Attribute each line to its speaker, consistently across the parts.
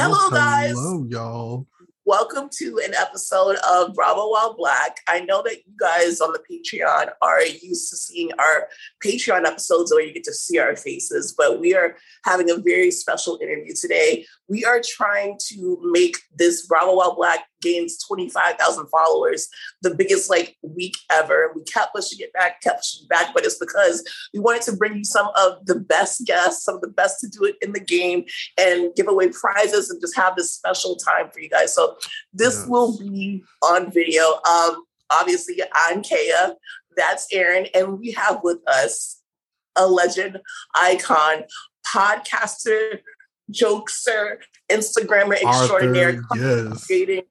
Speaker 1: Hello,
Speaker 2: guys.
Speaker 1: Hello, y'all.
Speaker 2: Welcome to an episode of Bravo While Black. I know that you guys on the Patreon are used to seeing our Patreon episodes where you get to see our faces, but we are having a very special interview today. We are trying to make this Bravo While Black gains 25,000 followers, the biggest like week ever. We kept pushing it back, kept pushing it back, but it's because we wanted to bring you some of the best guests, some of the best to do it in the game and give away prizes and just have this special time for you guys. So this
Speaker 1: Yes.
Speaker 2: will be on video. Um, obviously, I'm Kaya, that's Aaron, and we have with us a legend, icon, podcaster, jokester, Instagrammer extraordinaire,
Speaker 1: Arthur, yes.
Speaker 2: creating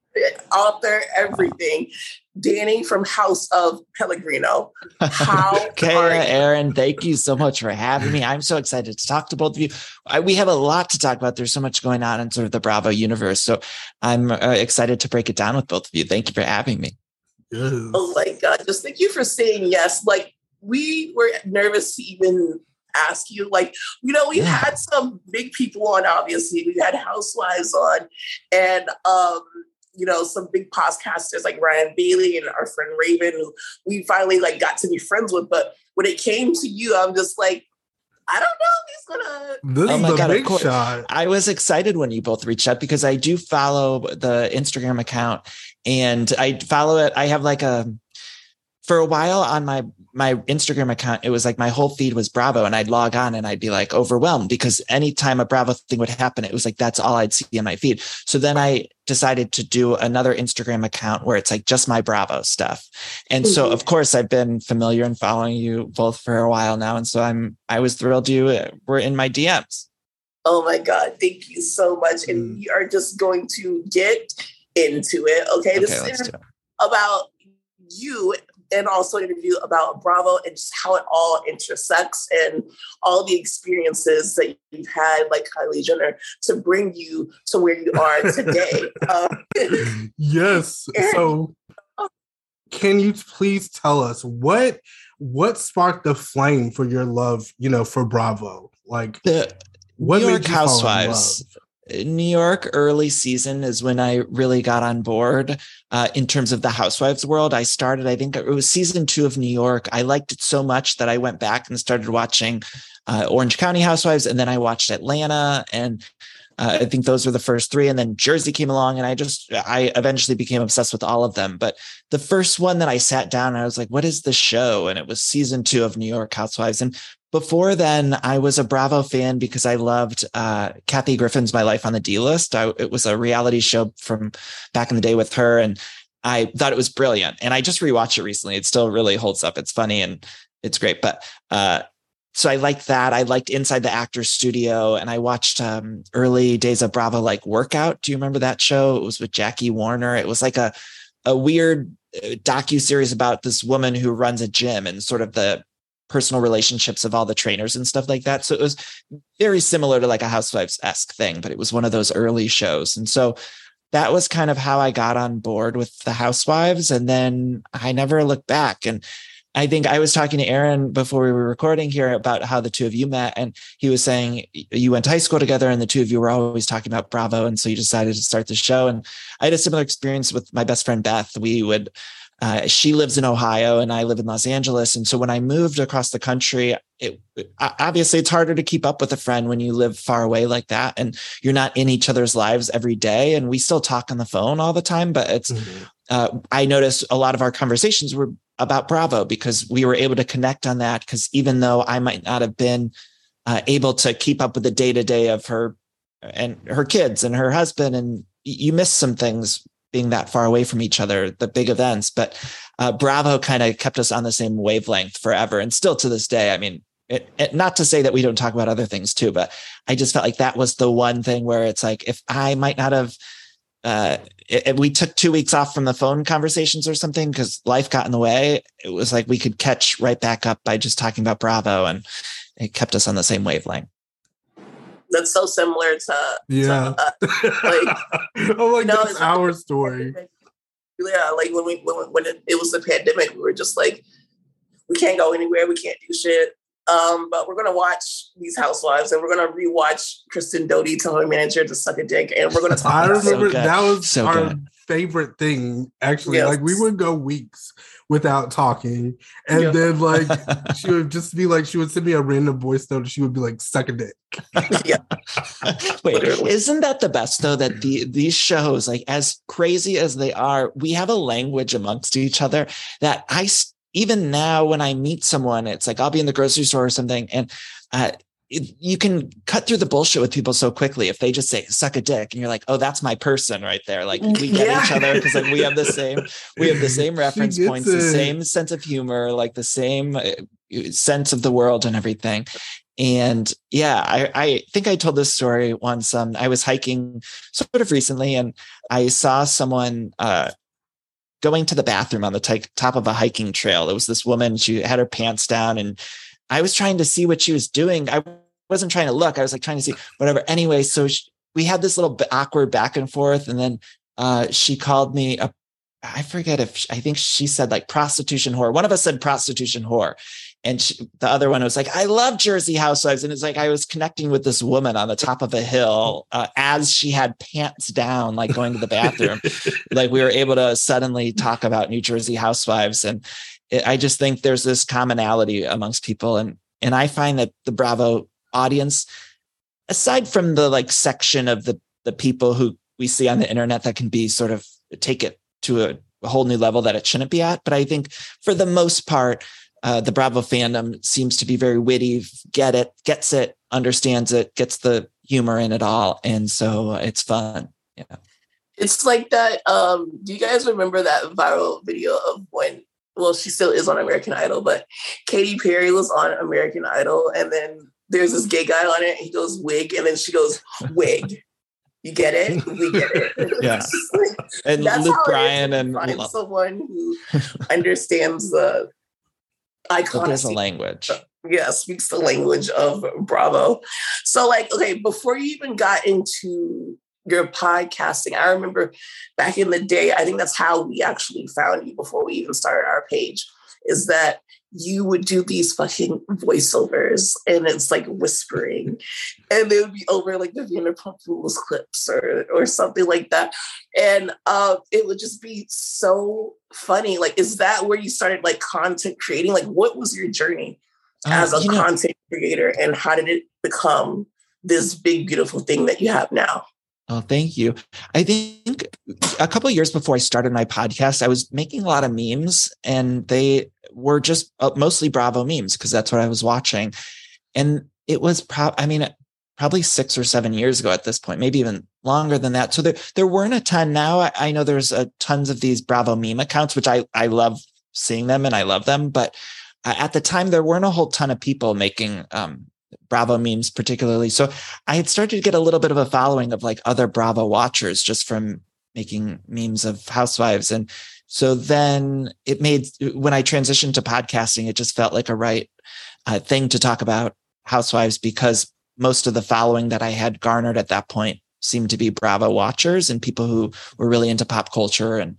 Speaker 2: author, everything. Danny from House of Pellegrino. How
Speaker 3: Kaya,
Speaker 2: are you?
Speaker 3: Aaron, thank you so much for having me. I'm so excited to talk to both of you. I, we have a lot to talk about. There's so much going on in sort of the Bravo universe. So I'm uh, excited to break it down with both of you. Thank you for having me.
Speaker 1: Yes.
Speaker 2: Oh my God, just thank you for saying yes. Like, we were nervous to even ask you. Like, you know, we've
Speaker 3: Yeah.
Speaker 2: had some big people on, obviously. We've had housewives on, and, um, you know, some big podcasters like Ryan Bailey and our friend Raven, who we finally like got to be friends with. But when it came to you, I'm just like, I don't know. If he's gonna.
Speaker 1: This
Speaker 3: Oh
Speaker 1: is
Speaker 3: my
Speaker 1: the
Speaker 3: God, of
Speaker 1: big shot.
Speaker 3: I was excited when you both reached out because I do follow the Instagram account and I follow it. I have like a for a while on my my Instagram account, it was like my whole feed was Bravo, and I'd log on and I'd be like overwhelmed because anytime a Bravo thing would happen, it was like that's all I'd see in my feed. So then I decided to do another Instagram account where it's like just my Bravo stuff. And so
Speaker 2: Mhm.
Speaker 3: of course I've been familiar and following you both for a while now. And so I'm I was thrilled you uh, were in my DMs.
Speaker 2: Oh my God, thank you so much. And
Speaker 1: Mm.
Speaker 2: we are just going to get into it. Okay. This is
Speaker 3: let's do it.
Speaker 2: about you and also an interview about Bravo and just how it all intersects and all the experiences that you've had, like Kylie Jenner, to bring you to where you are today. um,
Speaker 1: yes.
Speaker 2: Aaron.
Speaker 1: So can you please tell us what what sparked the flame for your love, you know, for Bravo? Like
Speaker 3: The
Speaker 1: what
Speaker 3: New
Speaker 1: made
Speaker 3: York
Speaker 1: you fall in
Speaker 3: Housewives. New York early season is when I really got on board uh, in terms of the Housewives world. I started, I think it was season two of New York. I liked it so much that I went back and started watching uh, Orange County Housewives, and then I watched Atlanta, and uh, I think those were the first three. And then Jersey came along, and I just, I eventually became obsessed with all of them. But the first one that I sat down, I was like, "What is the show?" And it was season two of New York Housewives, and before then, I was a Bravo fan because I loved uh, Kathy Griffin's My Life on the D List. It was a reality show from back in the day with her, and I thought it was brilliant. And I just rewatched it recently. It still really holds up. It's funny and it's great. But uh, so I liked that. I liked Inside the Actors Studio, and I watched um, early days of Bravo, like Workout. Do you remember that show? It was with Jackie Warner. It was like a a weird docu series about this woman who runs a gym and sort of the personal relationships of all the trainers and stuff like that. So it was very similar to like a housewives esque thing, but it was one of those early shows. And so that was kind of how I got on board with the housewives. And then I never looked back. And I think I was talking to Aaron before we were recording here about how the two of you met. And he was saying you went to high school together and the two of you were always talking about Bravo. And so you decided to start the show. And I had a similar experience with my best friend Beth. We would uh, she lives in Ohio and I live in Los Angeles. And so when I moved across the country, it obviously it's harder to keep up with a friend when you live far away like that and you're not in each other's lives every day. And we still talk on the phone all the time, but it's,
Speaker 1: Mhm.
Speaker 3: uh, I noticed a lot of our conversations were about Bravo because we were able to connect on that. Because even though I might not have been uh, able to keep up with the day to day of her and her kids and her husband, and you miss some things being that far away from each other, the big events. But uh, Bravo kind of kept us on the same wavelength forever, and still to this day. I mean, it, it, not to say that we don't talk about other things too, but I just felt like that was the one thing where it's like if I might not have. Uh, we took two weeks off from the phone conversations or something because life got in the way. It was like we could catch right back up by just talking about Bravo, and it kept us on the same wavelength.
Speaker 2: That's so similar to
Speaker 1: Yeah.
Speaker 2: To, uh,
Speaker 1: oh my
Speaker 2: you know,
Speaker 1: god,
Speaker 2: it's
Speaker 1: it's our story.
Speaker 2: yeah, like when we when, when it, it was the pandemic, we were just like, we can't go anywhere, we can't do shit. Um, but we're gonna watch these housewives and we're gonna rewatch Kristen Doute tell her manager to suck a dick, and we're gonna talk.
Speaker 1: I
Speaker 2: about
Speaker 1: remember.
Speaker 3: So
Speaker 1: that was
Speaker 3: So
Speaker 1: our
Speaker 3: good.
Speaker 1: favorite thing. Actually,
Speaker 2: Yes.
Speaker 1: like we would go weeks without talking, and
Speaker 2: Yeah.
Speaker 1: then like she would just be like, she would send me a random voice note. And she would be like, "Suck a dick."
Speaker 3: Wait,
Speaker 2: Literally.
Speaker 3: isn't that the best though? That the these shows, like as crazy as they are, we have a language amongst each other that I even now when I meet someone, it's like I'll be in the grocery store or something, and uh, it, you can cut through the bullshit with people so quickly if they just say "suck a dick" and you're like, "Oh, that's my person right there." Like we get
Speaker 2: Yeah.
Speaker 3: each other because like we have the same we have the same reference points, the same sense of humor, like the same uh, sense of the world and everything. And yeah, I, I think I told this story once. Um, I was hiking sort of recently, and I saw someone uh, going to the bathroom on the ti- top of a hiking trail. It was this woman. She had her pants down, and I was trying to see what she was doing. I wasn't trying to look. I was like trying to see whatever. Anyway, so she, we had this little awkward back and forth, and then uh, she called me a. I forget if I think she said like prostitution whore. One of us said prostitution whore, and she, the other one was like, "I love Jersey Housewives," and it's like I was connecting with this woman on the top of a hill uh, as she had pants down, like going to the bathroom. like we were able to suddenly talk about New Jersey Housewives, and it, I just think there's this commonality amongst people, and and I find that the Bravo audience, aside from the like section of the the people who we see on the internet that can be sort of take it to a, a whole new level that it shouldn't be at, but I think for the most part uh, the Bravo fandom seems to be very witty, get it, gets it, understands it, gets the humor in it all, and so it's fun. Yeah,
Speaker 2: It's like that. Um, do you guys remember that viral video of when? Well, she still is on American Idol, but Katy Perry was on American Idol, and then there's this gay guy on it. He goes wig, and then she goes wig. You get it? We get it.
Speaker 3: Yeah.
Speaker 2: It's just like-
Speaker 3: and
Speaker 2: That's
Speaker 3: Luke
Speaker 2: how it is
Speaker 3: Bryan and
Speaker 2: find someone who understands the
Speaker 3: a language.
Speaker 2: Yeah, speaks the language of Bravo. So, like, okay, before you even got into your podcasting, I remember back in the day, I think that's how we actually found you before we even started our page, is that you would do these fucking voiceovers and it's like whispering and they would be over like the Vanderpump Rules clips or or something like that. And uh, it would just be so funny. Like, is that where you started like content creating? Like, what was your journey as
Speaker 3: Uh,
Speaker 2: a
Speaker 3: you know,
Speaker 2: content creator and how did it become this big, beautiful thing that you have now?
Speaker 3: Oh, thank you. I think a couple years before I started my podcast, I was making a lot of memes and they were just uh, mostly Bravo memes because that's what I was watching. And it was prob I mean, probably six or seven years ago at this point, maybe even longer than that. So there, there weren't a ton now. I, I know there's a tons of these Bravo meme accounts, which I, I love seeing them and I love them. But uh, at the time, there weren't a whole ton of people making um, Bravo memes, particularly. So I had started to get a little bit of a following of like other Bravo watchers just from making memes of housewives. And so then it made, when I transitioned to podcasting, it just felt like a right uh, thing to talk about housewives because most of the following that I had garnered at that point seemed to be Bravo watchers and people who were really into pop culture and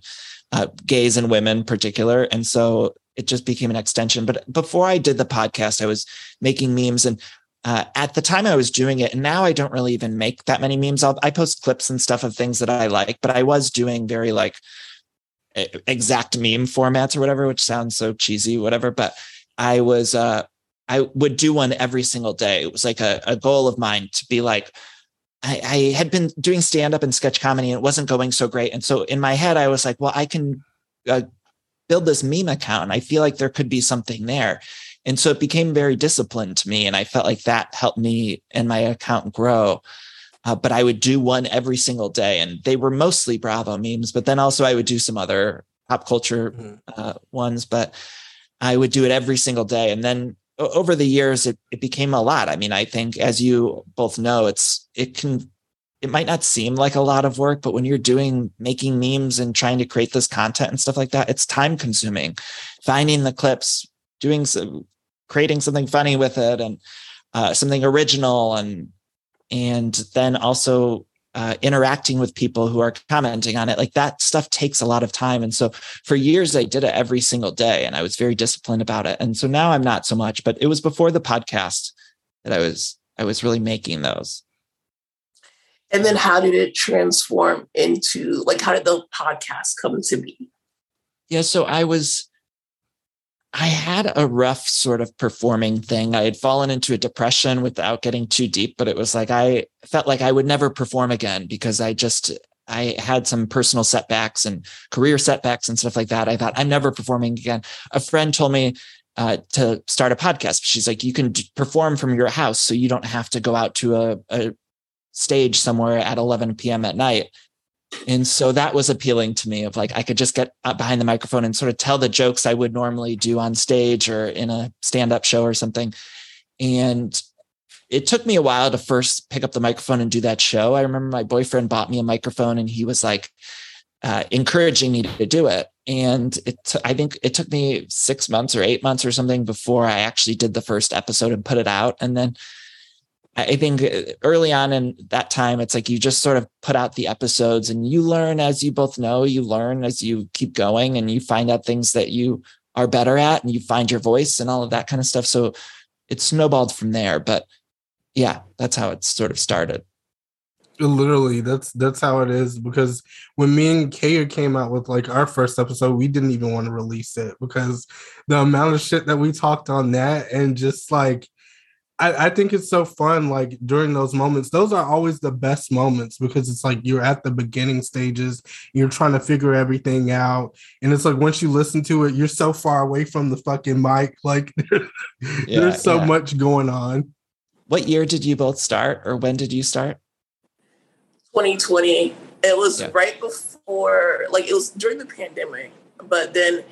Speaker 3: uh, gays and women in particular. And so it just became an extension. But before I did the podcast, I was making memes and uh, at the time I was doing it, and now I don't really even make that many memes. I'll, I post clips and stuff of things that I like, but I was doing very like exact meme formats or whatever, which sounds so cheesy, whatever. But I was, uh, I would do one every single day. It was like a, a goal of mine to be like, I, I had been doing stand up and sketch comedy and it wasn't going so great. And so in my head, I was like, well, I can uh, build this meme account. And I feel like there could be something there. And so it became very disciplined to me. And I felt like that helped me and my account grow. Uh, but I would do one every single day. And they were mostly Bravo memes, but then also I would do some other pop culture
Speaker 1: Mhm.
Speaker 3: uh, ones, but I would do it every single day. And then over the years, it, it became a lot. I mean, I think as you both know, it's, it can, it might not seem like a lot of work, but when you're doing making memes and trying to create this content and stuff like that, it's time consuming. Finding the clips, doing some, creating something funny with it and uh, something original and, and then also uh, interacting with people who are commenting on it. Like that stuff takes a lot of time. And so for years, I did it every single day and I was very disciplined about it. And so now I'm not so much, but it was before the podcast that I was, I was really making those.
Speaker 2: And then how did it transform into like, how did the podcast come to be?
Speaker 3: Yeah. So I was, I had a rough sort of performing thing. I had fallen into a depression without getting too deep, but it was like I felt like I would never perform again because I just I had some personal setbacks and career setbacks and stuff like that. I thought I'm never performing again. A friend told me uh, to start a podcast. She's like, you can perform from your house, so you don't have to go out to a, a stage somewhere at 11 p.m. at night and so that was appealing to me of like i could just get behind the microphone and sort of tell the jokes i would normally do on stage or in a stand-up show or something. And it took me a while to first pick up the microphone and do that show. I remember my boyfriend bought me a microphone and he was like uh, encouraging me to do it. And it t- i think it took me six months or eight months or something before i actually did the first episode and put it out. And then I think uh, early on in that time, it's like you just sort of put out the episodes and you learn as you both know, you learn as you keep going and you find out things that you are better at and you find your voice and all of that kind of stuff. So it snowballed from there. But yeah, that's how it sort of started.
Speaker 1: Literally, that's that's how it is. Because when me and Kaya came out with like our first episode, we didn't even want to release it because the amount of shit that we talked on that and just like I, I, think it's so fun like during those moments. Those are always the best moments because it's like you're at the beginning stages you're trying to figure everything out and it's like once you listen to it you're so far away from the fucking mic like yeah, there's so yeah. much going on.
Speaker 3: What year did you both start or when did you start?
Speaker 2: 2020 it was yeah. right before like it was during the pandemic but then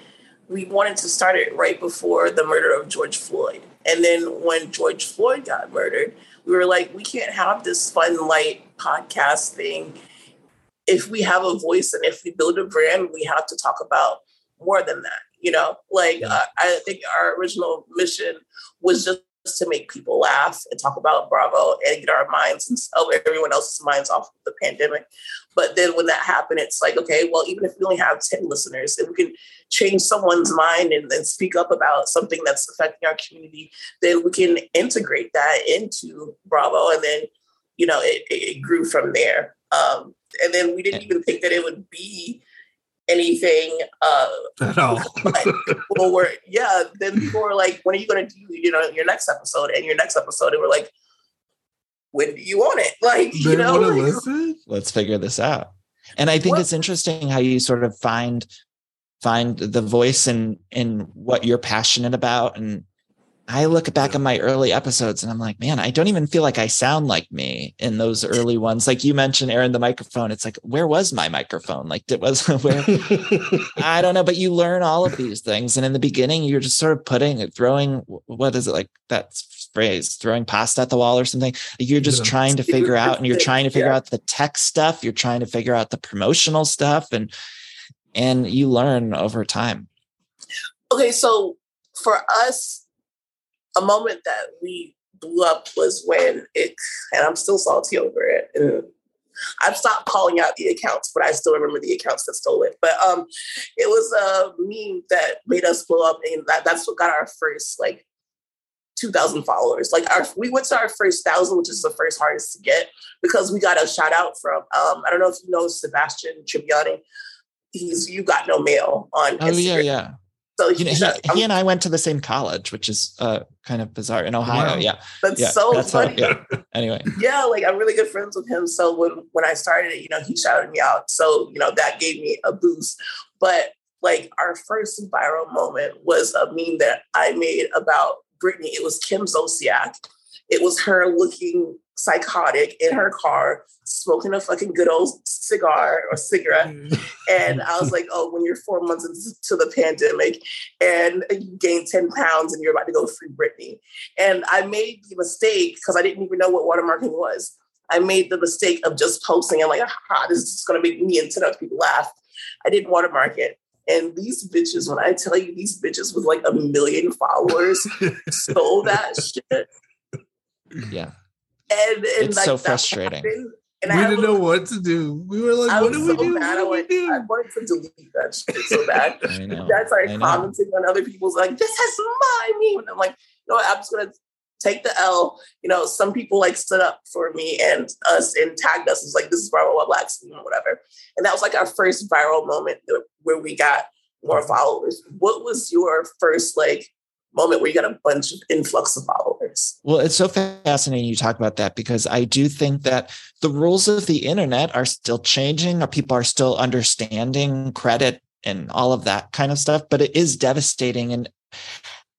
Speaker 2: we wanted to start it right before the murder of george floyd and then when George Floyd got murdered, we were like, we can't have this fun, light podcast thing. If we have a voice and if we build a brand, we have to talk about more than that. You know, like uh, I think our original mission was just to make people laugh and talk about Bravo and get our minds and everyone else's minds off of the pandemic. But then when that happened, it's like, okay, well, even if we only have 10 listeners, if we can change someone's mind and, and speak up about something that's affecting our community, then we can integrate that into Bravo. And then, you know, it, it grew from there. Um, and then we didn't even think that it would be anything uh at all. well, we're yeah. Then people were like, "When are you going to do you know your next episode?" And your next episode, and we're like, "When do you want it?" Like they you know,
Speaker 3: like, let's figure this out. And I think what? it's interesting how you sort of find find the voice in in what you're passionate about and I look back at my early episodes and I'm like, man, I don't even feel like I sound like me in those early ones. Like you mentioned, Aaron, the microphone. It's like, where was my microphone? Like it was where I don't know, but you learn all of these things. And in the beginning, you're just sort of putting it, throwing what is it like that phrase, throwing pasta at the wall or something. You're just yeah. trying to figure out and you're trying to figure yeah. out the tech stuff. You're trying to figure out the promotional stuff and and you learn over time.
Speaker 2: Okay, so for us, a moment that we blew up was when it, and I'm still salty over it. And I've stopped calling out the accounts, but I still remember the accounts that stole it. But um, it was a meme that made us blow up, and that, that's what got our first like 2,000 followers. Like our, we went to our first thousand, which is the first hardest to get because we got a shout out from um, I don't know if you know Sebastian Tribbiani. He's you got no mail on.
Speaker 3: Oh Instagram. yeah, yeah. So you know, he, he, and I went to the same college, which is uh, kind of bizarre in Ohio. Wow. Yeah,
Speaker 2: that's
Speaker 3: yeah,
Speaker 2: so that's funny.
Speaker 3: How, yeah. Anyway,
Speaker 2: yeah, like I'm really good friends with him. So when when I started it, you know, he shouted me out. So you know that gave me a boost. But like our first viral moment was a meme that I made about Britney. It was Kim Zolciak. It was her looking psychotic in her car, smoking a fucking good old cigar or cigarette. Mm. and I was like, oh, when you're four months into the pandemic and you gain 10 pounds and you're about to go free Britney. And I made the mistake because I didn't even know what watermarking was. I made the mistake of just posting and like, ah, this is going to make me and 10 other people laugh. I didn't watermark it. And these bitches, when I tell you these bitches with like a million followers stole that shit.
Speaker 3: Yeah
Speaker 2: and, and
Speaker 3: it's
Speaker 2: like
Speaker 3: so frustrating.
Speaker 2: Happened,
Speaker 1: And we I didn't was, know what to do. We were like, I "What do so we do? Mad.
Speaker 2: What do we do?" I wanted to delete that shit so bad. I know. I started commenting on other people's like, "This has my name," and I'm like, "You know what? I'm just gonna take the L. You know, some people like stood up for me and us and tagged us. It's like this is viral blacks, you know, whatever. And that was like our first viral moment where we got more followers. What was your first like moment where you got a bunch of influx of followers?
Speaker 3: Well, it's so fascinating you talk about that because I do think that the rules of the internet are still changing, or people are still understanding credit and all of that kind of stuff, but it is devastating. And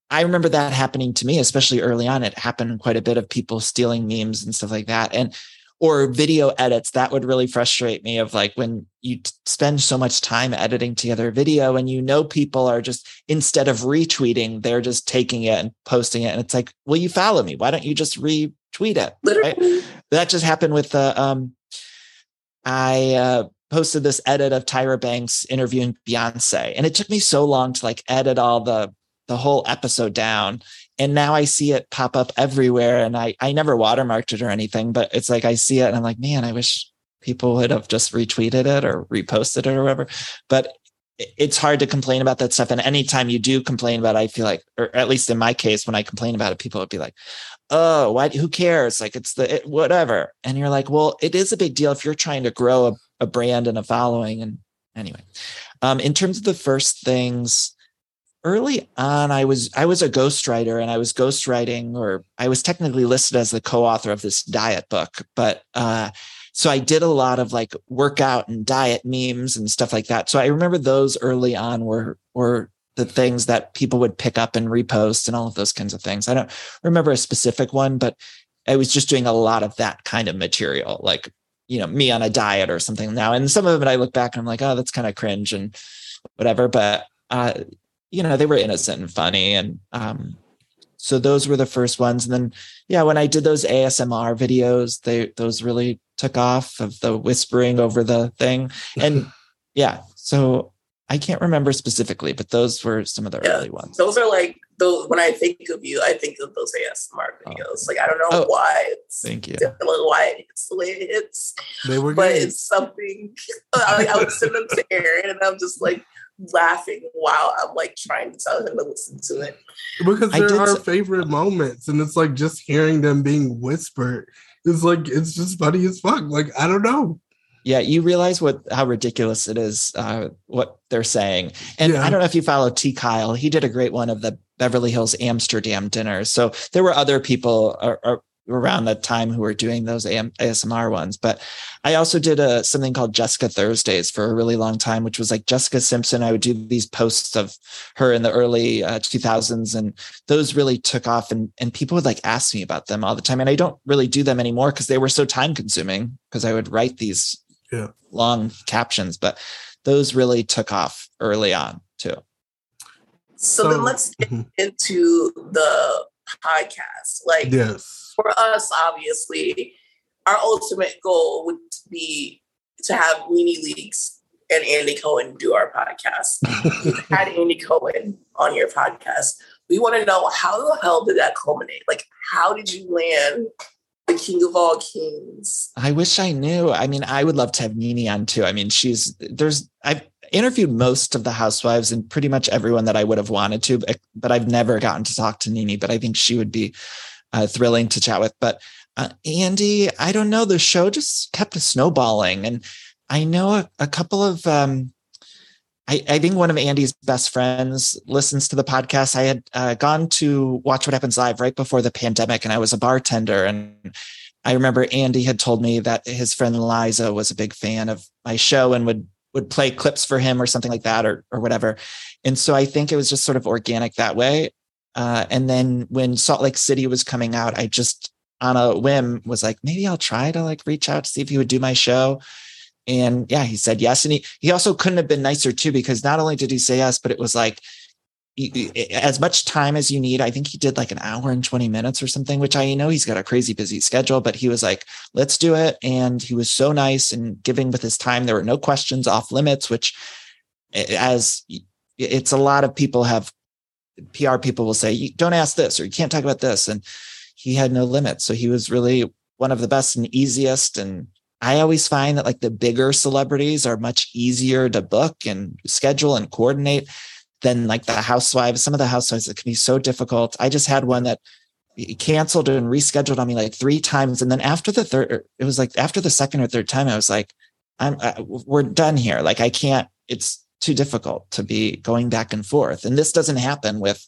Speaker 3: I remember that happening to me, especially early on. It happened quite a bit of people stealing memes and stuff like that. And or video edits that would really frustrate me of like when you spend so much time editing together a video and you know people are just instead of retweeting they're just taking it and posting it and it's like will you follow me. Why don't you just retweet it? Right? that just happened with the um i uh posted this edit of tyra banks interviewing beyonce and it took me so long to like edit all the the whole episode down and now I see it pop up everywhere and I I never watermarked it or anything but it's like I see it and I'm like man I wish people would have just retweeted it or reposted it or whatever. But it's hard to complain about that stuff and anytime you do complain about it, I feel like or at least in my case when I complain about it people would be like oh why who cares? Like it's the it, whatever. And you're like well it is a big deal if you're trying to grow a, a brand and a following and anyway. Um in terms of the first things early on i was i was a ghostwriter and i was ghostwriting or i was technically listed as the co-author of this diet book but uh so i did a lot of like workout and diet memes and stuff like that. So i remember those early on were were the things that people would pick up and repost and all of those kinds of things. I don't remember a specific one but i was just doing a lot of that kind of material like you know me on a diet or something now. And some of it i look back and i'm like oh that's kind of cringe and whatever but uh, you know, they were innocent and funny. And um, so those were the first ones. And then, yeah, when I did those ASMR videos, they those really took off of the whispering over the thing. And yeah, so I can't remember specifically, but those were some of the yeah, early ones.
Speaker 2: Those are like those when I think of you, I think of those ASMR oh. videos. Oh. Like I don't know oh, why it's
Speaker 3: thank you.
Speaker 2: Why it's the way it's
Speaker 1: they were
Speaker 2: but
Speaker 1: good.
Speaker 2: it's something I, I would send them to Aaron and I'm just like laughing while I'm like trying to tell him to listen to it.
Speaker 1: Because they're our favorite moments, and it's like just hearing them being whispered. It's like it's just funny as fuck. Like I don't know.
Speaker 3: Yeah, you realize what how ridiculous it is uh, what they're saying, and yeah. I don't know if you follow T. Kyle. He did a great one of the Beverly Hills Amsterdam dinners. So there were other people uh, uh, around that time who were doing those AM, ASMR ones. But I also did a something called Jessica Thursdays for a really long time, which was like Jessica Simpson. I would do these posts of her in the early uh, 2000s, and those really took off. And and people would like ask me about them all the time, and I don't really do them anymore because they were so time consuming. Because I would write these
Speaker 1: yeah.
Speaker 3: long captions, but those really took off early on too.
Speaker 2: So, so then let's get into the podcast. Like
Speaker 1: yes
Speaker 2: for us, obviously, our ultimate goal would be to have NeNe Leakes and Andy Cohen do our podcast. Had Andy Cohen on your podcast. We want to know how the hell did that culminate? Like, how did you land the king of all kings?
Speaker 3: I wish I knew. I mean, I would love to have NeNe on too. I mean, she's there's I've interviewed most of the housewives and pretty much everyone that I would have wanted to, but, but I've never gotten to talk to NeNe. But I think she would be uh, thrilling to chat with. But uh, Andy, I don't know. The show just kept snowballing, and I know a, a couple of. Um, I, I, think one of Andy's best friends listens to the podcast. I had uh, gone to watch What Happens Live right before the pandemic, and I was a bartender. And I remember Andy had told me that his friend Liza was a big fan of my show and would would play clips for him or something like that, or or whatever. And so I think it was just sort of organic that way. Uh, and then when Salt Lake City was coming out, I just on a whim was like, maybe I'll try to like reach out to see if he would do my show. And yeah, he said yes. And he he also couldn't have been nicer too, because not only did he say yes, but it was like as much time as you need. I think he did like an hour and 20 minutes or something, which I know he's got a crazy busy schedule, but he was like, let's do it. And he was so nice and giving with his time. There were no questions off limits, which as it's a lot of people have PR people will say, don't ask this or you can't talk about this. And he had no limits. So he was really one of the best and easiest and I always find that like the bigger celebrities are much easier to book and schedule and coordinate than like the housewives. Some of the housewives that can be so difficult. I just had one that canceled and rescheduled on me like three times. And then after the third, it was like after the second or third time, I was like, I'm, I, we're done here. Like I can't, it's too difficult to be going back and forth. And this doesn't happen with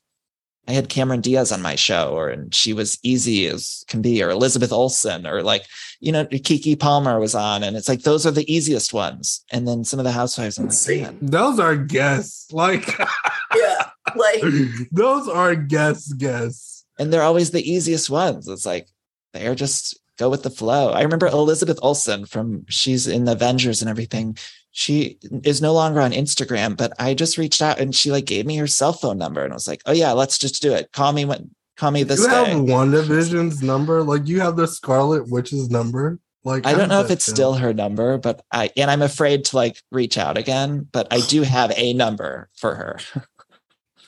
Speaker 3: I had Cameron Diaz on my show, or and she was easy as can be, or Elizabeth Olsen, or like you know Keke Palmer was on, and it's like those are the easiest ones. And then some of the housewives, I'm like,
Speaker 1: those are guests, like
Speaker 2: yeah, like
Speaker 1: those are guests, guests,
Speaker 3: and they're always the easiest ones. It's like they're just go with the flow. I remember Elizabeth Olsen from she's in the Avengers and everything she is no longer on Instagram, but I just reached out and she like gave me her cell phone number and I was like, oh yeah, let's just do it. Call me when call me this
Speaker 1: you
Speaker 3: day.
Speaker 1: have WandaVision's number? Like you have the Scarlet Witch's number? Like
Speaker 3: I don't know if it's still her number, but I and I'm afraid to like reach out again, but I do have a number for her.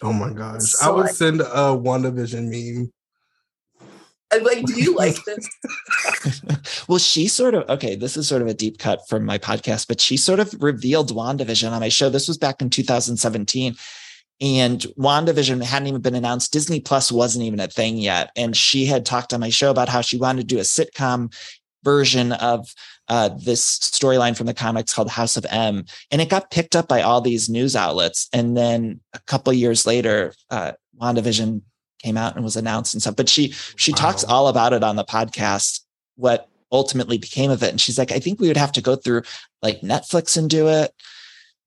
Speaker 1: oh my gosh. So I would like, send a WandaVision meme
Speaker 2: I'm like, do you like this?
Speaker 3: well, she sort of, okay, this is sort of a deep cut from my podcast, but she sort of revealed WandaVision on my show. This was back in 2017. And WandaVision hadn't even been announced. Disney Plus wasn't even a thing yet. And she had talked on my show about how she wanted to do a sitcom version of uh, this storyline from the comics called House of M. And it got picked up by all these news outlets. And then a couple years later, uh, WandaVision came out and was announced and stuff. But she she wow. talks all about it on the podcast, what ultimately became of it. And she's like, I think we would have to go through like Netflix and do it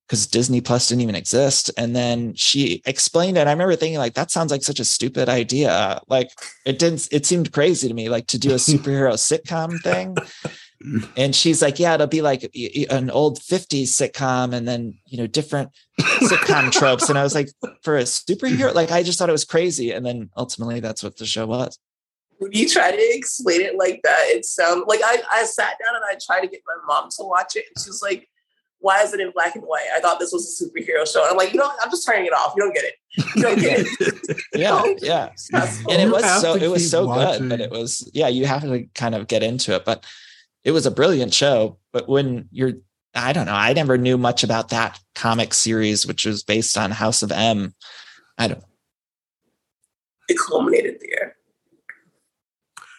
Speaker 3: because Disney Plus didn't even exist. And then she explained it. I remember thinking, like, that sounds like such a stupid idea. Like it didn't, it seemed crazy to me, like to do a superhero sitcom thing. And she's like, yeah, it'll be like an old 50s sitcom and then, you know, different sitcom tropes. And I was like, for a superhero, like I just thought it was crazy. And then ultimately that's what the show was.
Speaker 2: When you try to explain it like that, it sounds like I, I sat down and I tried to get my mom to watch it. And she's like, why is it in black and white? I thought this was a superhero show. And I'm like, you know, I'm just turning it off. You don't get it. You don't get
Speaker 3: it. yeah, yeah. And it was so it was so watching. good, but it was yeah. You have to kind of get into it, but it was a brilliant show. But when you're, I don't know, I never knew much about that comic series, which was based on House of M. I don't.
Speaker 2: It culminated there.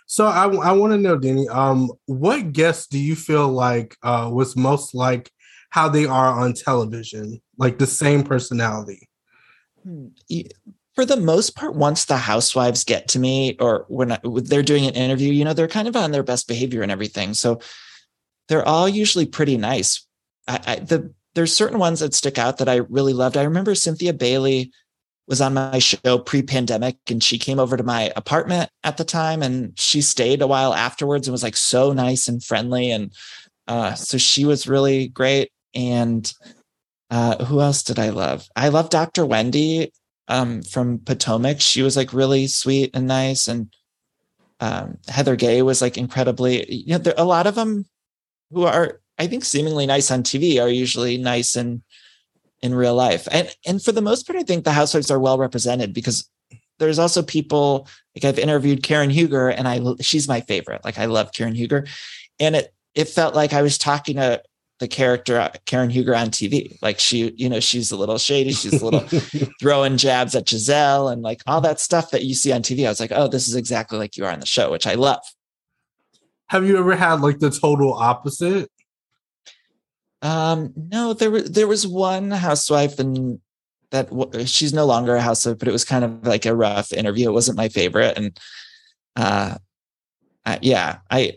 Speaker 1: So I, I want to know, Danny, um, what guest do you feel like uh, was most like how they are on television, like the same personality?
Speaker 3: For the most part, once the housewives get to me or when I, they're doing an interview, you know, they're kind of on their best behavior and everything. So they're all usually pretty nice. I, I, the there's certain ones that stick out that I really loved. I remember Cynthia Bailey was on my show pre-pandemic and she came over to my apartment at the time and she stayed a while afterwards and was like so nice and friendly and uh, so she was really great and uh, who else did I love? I love Dr. Wendy um, from Potomac. She was like really sweet and nice. And um, Heather Gay was like incredibly, you know, there, a lot of them who are, I think, seemingly nice on TV are usually nice in in real life. And and for the most part, I think the housewives are well represented because there's also people like I've interviewed Karen Huger, and I she's my favorite. Like I love Karen Huger, and it it felt like I was talking to the character uh, Karen Huger on TV. Like she, you know, she's a little shady. She's a little throwing jabs at Gizelle and like all that stuff that you see on TV. I was like, oh, this is exactly like you are on the show, which I love.
Speaker 1: Have you ever had like the total opposite?
Speaker 3: Um, no, there was there was one housewife and that she's no longer a housewife, but it was kind of like a rough interview. It wasn't my favorite, and uh, I, yeah, I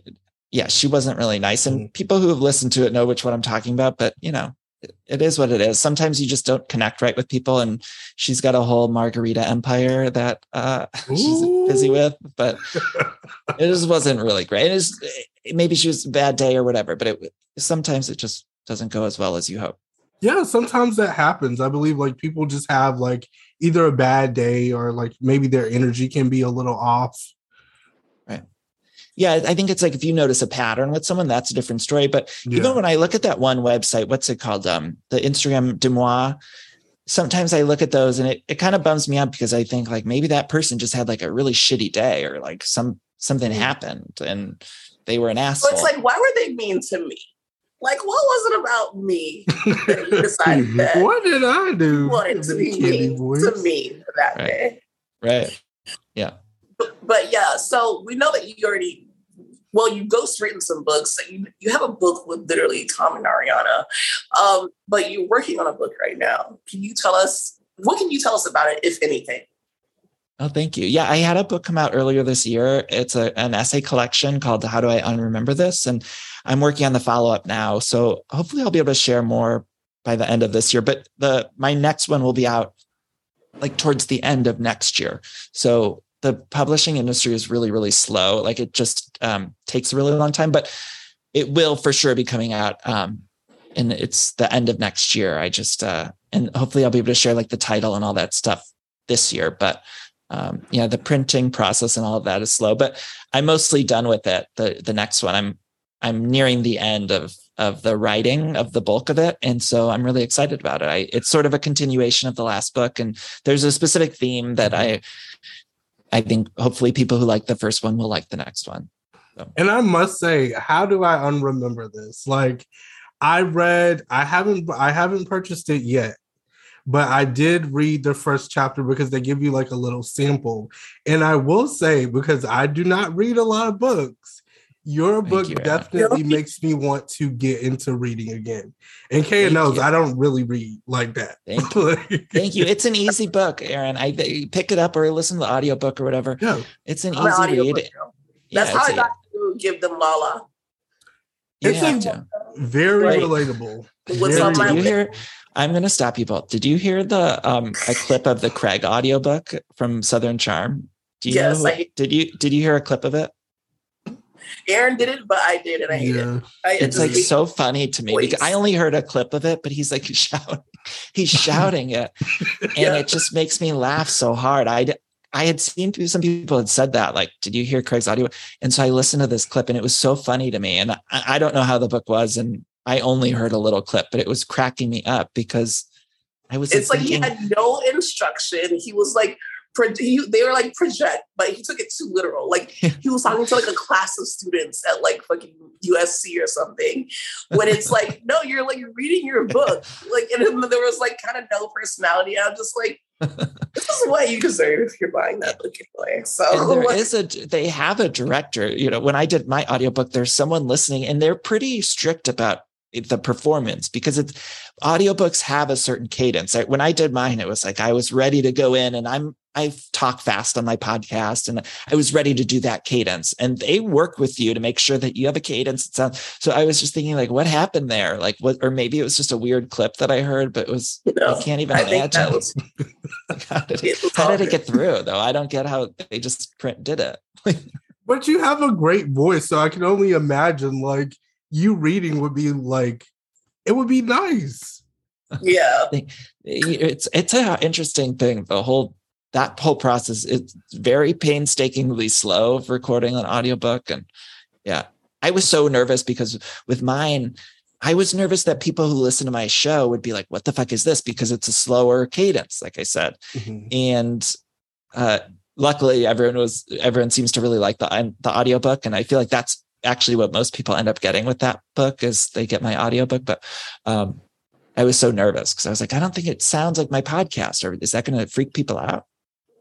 Speaker 3: yeah, she wasn't really nice. And mm. people who have listened to it know which one I'm talking about, but you know, it, it is what it is. Sometimes you just don't connect right with people. And she's got a whole margarita empire that uh, she's busy with, but it just wasn't really great. It is maybe she was a bad day or whatever, but it sometimes it just doesn't go as well as you hope.
Speaker 1: Yeah, sometimes that happens. I believe like people just have like either a bad day or like maybe their energy can be a little off
Speaker 3: yeah, I think it's like if you notice a pattern with someone, that's a different story. But yeah. even when I look at that one website, what's it called? Um, the Instagram Demois. Sometimes I look at those and it, it kind of bums me out because I think like maybe that person just had like a really shitty day or like some something happened and they were an asshole.
Speaker 2: So it's like, why were they mean to me? Like, what was it about me that you decided that
Speaker 1: what did I do?
Speaker 2: wanted to be mean
Speaker 1: voice.
Speaker 2: to me that
Speaker 3: Right.
Speaker 2: day?
Speaker 3: right.
Speaker 2: But, but yeah, so we know that you already, well, you ghostwritten some books. So you, you have a book with literally Tom and Ariana, um, but you're working on a book right now. Can you tell us, what can you tell us about it, if anything?
Speaker 3: Oh, thank you. Yeah, I had a book come out earlier this year. It's a, an essay collection called How Do I Unremember This? And I'm working on the follow up now. So hopefully I'll be able to share more by the end of this year. But the my next one will be out like towards the end of next year. So the publishing industry is really, really slow. Like it just um, takes a really long time, but it will for sure be coming out. Um, and it's the end of next year. I just, uh, and hopefully I'll be able to share like the title and all that stuff this year. But um, yeah, the printing process and all of that is slow, but I'm mostly done with it. The the next one, I'm I'm nearing the end of of the writing of the bulk of it, and so I'm really excited about it. I, it's sort of a continuation of the last book, and there's a specific theme that I I think hopefully people who like the first one will like the next one.
Speaker 1: And I must say, how do I unremember this? Like, I read, I haven't, I haven't purchased it yet, but I did read the first chapter because they give you like a little sample. And I will say, because I do not read a lot of books, your
Speaker 3: Thank
Speaker 1: book
Speaker 3: you,
Speaker 1: definitely
Speaker 2: Really?
Speaker 1: makes me want to get into reading again. And Kaya
Speaker 3: Thank
Speaker 1: knows
Speaker 3: you.
Speaker 1: I don't really read like that.
Speaker 3: Thank
Speaker 1: Like-
Speaker 3: Thank you. It's an easy book, Aaron. I you pick it up or listen to the audiobook or whatever.
Speaker 1: Yeah.
Speaker 3: It's an
Speaker 2: I'm
Speaker 3: easy
Speaker 2: audiobook
Speaker 3: read.
Speaker 2: girl.
Speaker 3: Yeah,
Speaker 2: That's how I got to give them Lala.
Speaker 3: you
Speaker 1: It's
Speaker 3: have
Speaker 1: a-
Speaker 3: to.
Speaker 1: Very
Speaker 2: Right.
Speaker 1: relatable.
Speaker 2: What's
Speaker 1: Very
Speaker 2: on my
Speaker 3: Did you hear? I'm going to stop you both. Did you hear the um a clip of the Craig audiobook from Southern Charm? Do you
Speaker 2: Yes,
Speaker 3: know?
Speaker 2: I-
Speaker 3: did you did you hear a clip of it?
Speaker 2: Aaron did it, but I did, and I hate it. I,
Speaker 3: It's like
Speaker 2: hate
Speaker 3: so funny to me because. I only heard a clip of it, but he's like shouting, he's shouting it, and
Speaker 2: Yeah.
Speaker 3: it just makes me laugh so hard. I I had seen some people had said that, like, did you hear Craig's audio? And so I listened to this clip, and it was so funny to me. And I, I don't know how the book was, and I only heard a little clip, but it was cracking me up because I was
Speaker 2: It's like he had no instruction. He was like, pro- he, they were like project, but he took it too literal. Like he was talking to like a class of students at like fucking USC or something. When it's like, no, you're like reading your book. Like, and then there was like kind of no personality. I'm just like, this is what you deserve if you're buying that book anyway. So
Speaker 3: and there
Speaker 2: like,
Speaker 3: is a they have a director you know when i did my audiobook there's someone listening and they're pretty strict about the performance because it's audiobooks have a certain cadence I, when i did mine it was like i was ready to go in and i'm i talk fast on my podcast and i was ready to do that cadence and they work with you to make sure that you have a cadence that sounds so i was just thinking like what happened there? Like what or maybe it was just a weird clip that i heard but it was
Speaker 2: you know,
Speaker 3: i can't even
Speaker 2: I think
Speaker 3: imagine.
Speaker 2: was,
Speaker 3: how did it,
Speaker 2: it
Speaker 3: how did it get through though? I don't get how they just print did it.
Speaker 1: But you have a great voice, so I can only imagine like you reading would be like it would be nice.
Speaker 2: Yeah.
Speaker 3: it's it's an interesting thing the whole that whole process it's very painstakingly slow of recording an audiobook. And yeah i was so nervous because with mine i was nervous that people who listen to my show would be like what the fuck is this? because it's a slower cadence like i said. And uh luckily everyone was everyone seems to really like the the audiobook. And i feel like that's actually what most people end up getting with that book is they get my audiobook. But um i was so nervous because i was like i don't think it sounds like my podcast. Or is that going to freak people out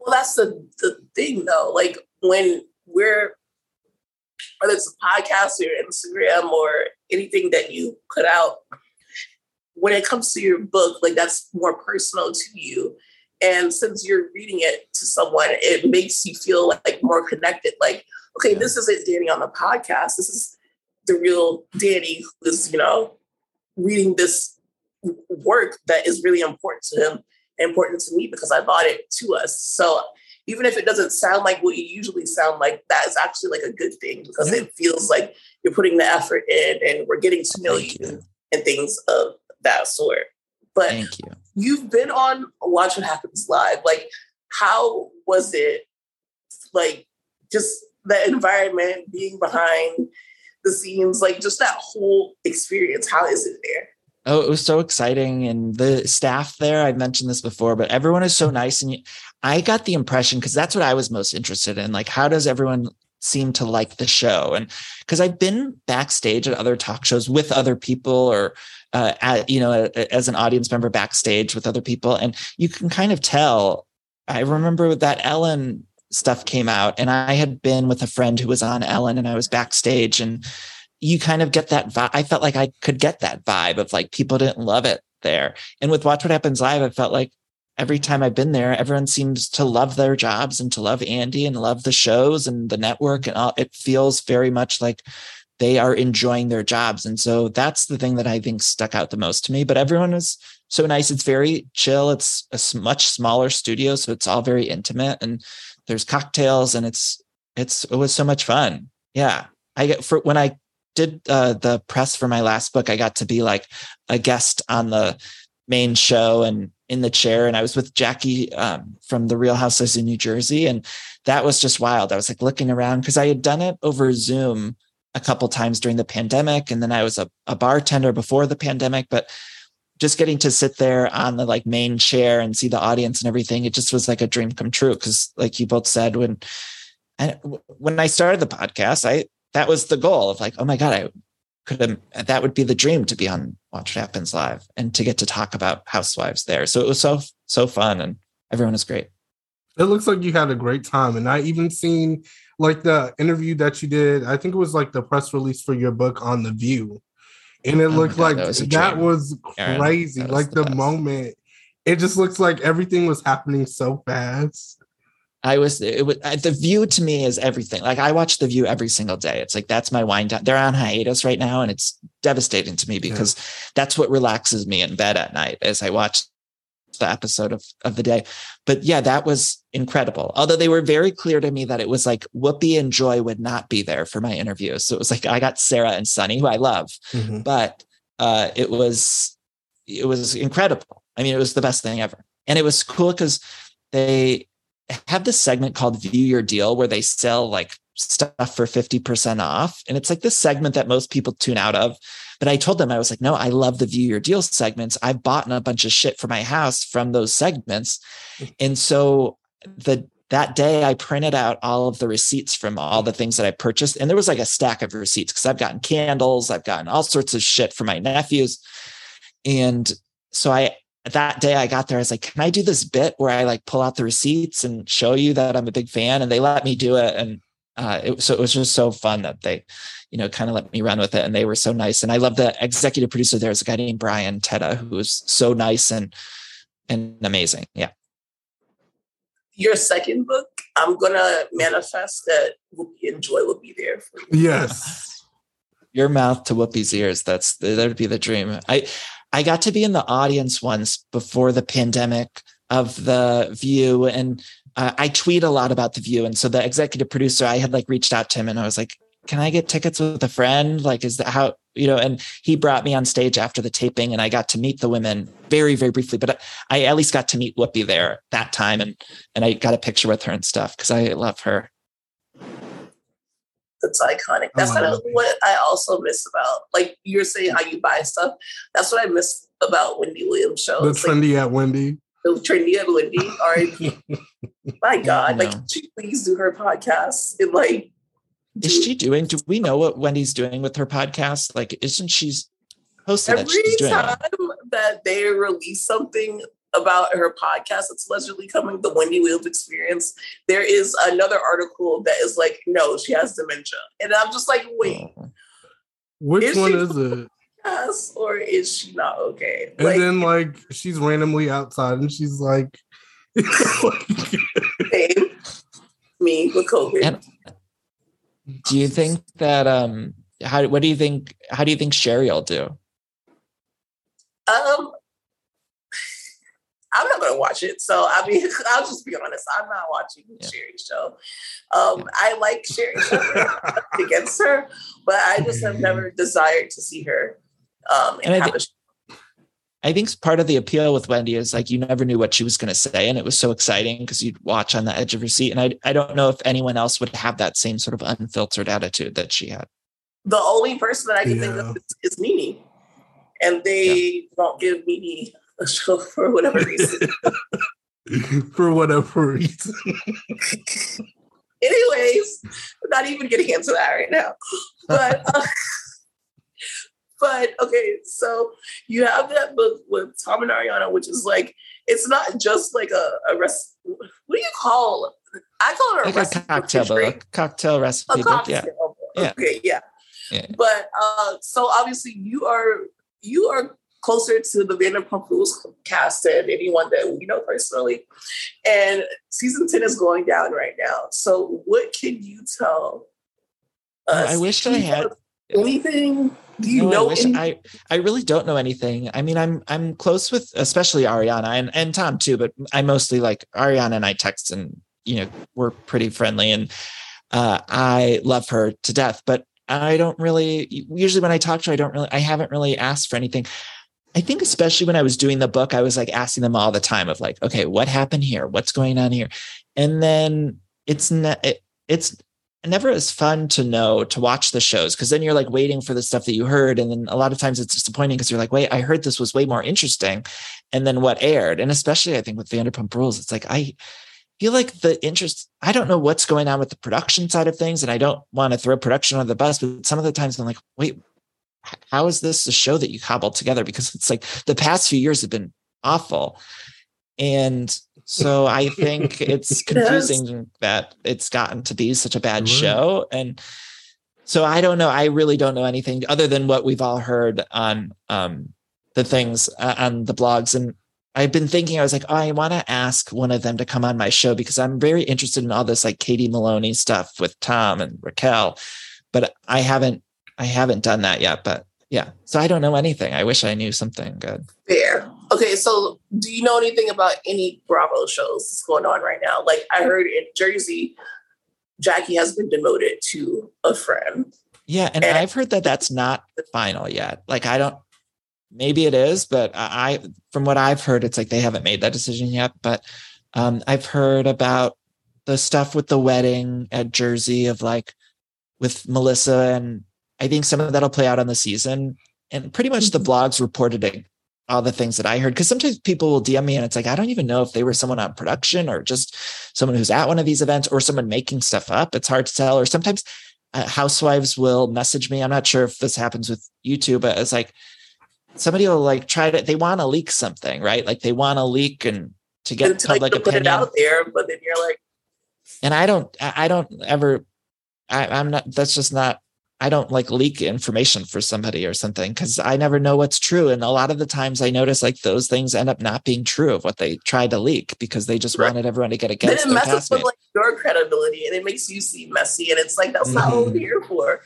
Speaker 2: Well, that's the, the thing though. Like when we're whether it's a podcast or Instagram or anything that you put out, when it comes to your book, like that's more personal to you. And since you're reading it to someone, it makes you feel like more connected. Like, okay,
Speaker 3: Yeah.
Speaker 2: this isn't Danny on the podcast. This is the real Danny who is, you know, reading this work that is really important to him important to me because I bought it to us. So even if it doesn't sound like what you usually sound like, that is actually like a good thing because
Speaker 3: Yeah.
Speaker 2: it feels like you're putting the effort in and we're getting to know you,
Speaker 3: you.
Speaker 2: and things of that sort. But
Speaker 3: thank you
Speaker 2: you've been on Watch What Happens Live. Like, how was it? Like, just the environment, being behind the scenes, like just that whole experience. How is it there?
Speaker 3: Oh, it was so exciting. And the staff there, I've mentioned this before, but everyone is so nice. And I got the impression, because that's what I was most interested in. Like, how does everyone seem to like the show. And because I've been backstage at other talk shows with other people or uh, at, you know, as an audience member backstage with other people. And you can kind of tell. I remember that Ellen stuff came out and I had been with a friend who was on Ellen and I was backstage and you kind of get that vibe. I felt like I could get that vibe of like people didn't love it there. And with Watch What Happens Live, I felt like every time I've been there, everyone seems to love their jobs and to love Andy and love the shows and the network. And all, it feels very much like they are enjoying their jobs. And so that's the thing that I think stuck out the most to me. But everyone is so nice. It's very chill. It's a much smaller studio. So it's all very intimate and there's cocktails and it's, it's, it was so much fun. Yeah. I get for when I did uh, the press for my last book, I got to be like a guest on the main show and in the chair. And I was with Jackie um, from the Real Houses in New Jersey. And that was just wild. I was like looking around because I had done it over Zoom a couple times during the pandemic. And then I was a, a bartender before the pandemic. But just getting to sit there on the like main chair and see the audience and everything, it just was like a dream come true. Cause like you both said, when and when I started the podcast, I that was the goal of like, oh my God, I could have, that would be the dream to be on Watch What Happens Live and to get to talk about housewives there. So it was so, so fun and everyone was great.
Speaker 1: It looks like you had a great time. And I even seen like the interview that you did. I think it was like the press release for your book on The View. And it oh looked God, like that was, that was crazy. Aaron, that was like the, the moment, it just looks like everything was happening so fast.
Speaker 3: I was it was uh, the view to me is everything. Like I watch the view every single day. It's like that's my wind down. They're on hiatus right now, and it's devastating to me because yeah. that's what relaxes me in bed at night as I watch the episode of, of the day. But yeah, that was incredible. Although they were very clear to me that it was like Whoopi and Joy would not be there for my interview. So it was like I got Sara and Sunny, who I love, mm-hmm. but uh, it was it was incredible. I mean, it was the best thing ever, and it was cool because they have this segment called View Your Deal where they sell like stuff for 50% off. And it's like this segment that most people tune out of. But I told them, I was like, no, I love the View Your Deal segments. I've bought a bunch of shit for my house from those segments. Mm. And so the that day I printed out all of the receipts from all the things that I purchased. And there was like a stack of receipts because I've gotten candles, I've gotten all sorts of shit for my nephews. And so I that day I got there, I was like, can I do this bit where I like pull out the receipts and show you that I'm a big fan? And they let me do it. And uh, it, so it was just so fun that they, you know, kind of let me run with it. And they were so nice. And I love the executive producer. There's a guy named Brian Teta who was so nice and and amazing. Yeah.
Speaker 2: Your second book, I'm gonna manifest that Whoopi and Joy will be there for
Speaker 1: you. Yes.
Speaker 3: Your mouth to Whoopi's ears. That's that would be the dream. I I got to be in the audience once before the pandemic of the View, and uh, I tweet a lot about the View. And so the executive producer, I had like reached out to him, and I was like, "Can I get tickets with a friend? Like, is that how you know?" And he brought me on stage after the taping, and I got to meet the women very, very briefly. But I at least got to meet Whoopi there that time, and and I got a picture with her and stuff because I love her
Speaker 2: that's iconic. Oh that's kind of what I also miss about, like you're saying how you buy stuff. That's what I miss about Wendy Williams shows.
Speaker 1: The trendy like, at Wendy.
Speaker 2: The trendy at Wendy. Or my God, like she please do her podcast and like.
Speaker 3: Is she doing? Do we know what Wendy's doing with her podcast? Like, isn't she's posted
Speaker 2: every time that they release something about her podcast that's allegedly coming, the Wendy Williams experience, there is another article that is like, no, she has dementia. And I'm just like, wait.
Speaker 1: Which is one is it?
Speaker 2: Yes, or is she not okay?
Speaker 1: And like, then like she's randomly outside and she's like
Speaker 2: me with COVID. And
Speaker 3: do you think that um how what do you think how do you think Sherri will do?
Speaker 2: Um I'm not going to watch it. So I mean, I'll just be honest. I'm not watching yeah. Sherri's show. Um, yeah. I like Sherri's show against her, but I just have never desired to see her um, and, have
Speaker 3: I think part of the appeal with Wendy is like you never knew what she was going to say, and it was so exciting because you'd watch on the edge of your seat. And I, I don't know if anyone else would have that same sort of unfiltered attitude that she had.
Speaker 2: The only person that I can yeah. think of is, is NeNe, and they yeah. don't give NeNe a show for whatever reason.
Speaker 1: for whatever reason.
Speaker 2: anyways, I'm not even getting into that right now. But uh, but okay, so you have that book with Tom and Ariana, which is like it's not just like a, a rest. What do you call? I call it a,
Speaker 3: like
Speaker 2: recipe
Speaker 3: a cocktail book, cocktail recipe
Speaker 2: a cocktail
Speaker 3: Yeah.
Speaker 2: book.
Speaker 3: Yeah.
Speaker 2: Okay, yeah.
Speaker 3: Yeah.
Speaker 2: But uh, so obviously you are you are closer to the Vanderpump Rules cast than anyone that we know personally, and season ten is going down right now. So what can you tell? Us?
Speaker 3: I wish I had.
Speaker 2: anything. Do you
Speaker 3: No,
Speaker 2: know?
Speaker 3: I wish I I really don't know anything. I mean, I'm I'm close with especially Ariana and, and Tom too, but I mostly like Ariana and I text and you know, we're pretty friendly and uh I love her to death, but I don't really usually when I talk to her, I don't really I haven't really asked for anything. I think especially when I was doing the book, I was like asking them all the time of like, okay, what happened here? What's going on here? And then it's not it, it's never as fun to know to watch the shows because then you're like waiting for the stuff that you heard and then a lot of times it's disappointing because you're like wait i heard this was way more interesting and then what aired and especially i think with vanderpump rules it's like i feel like the interest i don't know what's going on with the production side of things and i don't want to throw production on the bus but some of the times i'm like wait how is this a show that you cobbled together because it's like the past few years have been awful and so I think it's confusing that it's gotten to be such a bad
Speaker 1: Right.
Speaker 3: show. And so I don't know. I really don't know anything other than what we've all heard on um, the things uh, on the blogs. And I've been thinking, I was like, oh, I want to ask one of them to come on my show because I'm very interested in all this like Katie Maloney stuff with Tom and Raquel, but I haven't, I haven't done that yet. But yeah, so I don't know anything. I wish I knew something good.
Speaker 2: Fair. Okay, so do you know anything about any Bravo shows that's going on right now? Like I heard in Jersey, Jackie has been demoted to a friend.
Speaker 3: Yeah, and
Speaker 2: And-
Speaker 3: I've heard that that's not final yet. Like I don't maybe it is, but I I- from what I've heard it's like they haven't made that decision yet, but um I've heard about the stuff with the wedding at Jersey of like with Melissa and I think some of that'll play out on the season and pretty much the blogs reported it, all the things that I heard because sometimes people will DM me and it's like I don't even know if they were someone on production or just someone who's at one of these events or someone making stuff up. It's hard to tell or sometimes uh, housewives will message me. I'm not sure if this happens with YouTube, but it's like somebody will like try to, they want to leak something, right? Like they want to leak and to get
Speaker 2: and to like
Speaker 3: public
Speaker 2: to put it
Speaker 3: opinion.
Speaker 2: out there, but then you're like,
Speaker 3: And I don't, I I don't ever, I, I'm not, that's just not, I don't like leak information for somebody or something because I never know what's true. And a lot of the times I notice like those things end up not being true of what they tried to leak because they just
Speaker 2: Right.
Speaker 3: wanted everyone to get
Speaker 2: then
Speaker 3: against
Speaker 2: it
Speaker 3: their
Speaker 2: messes with like your credibility and it makes you seem messy. And it's like, that's not what we're here for.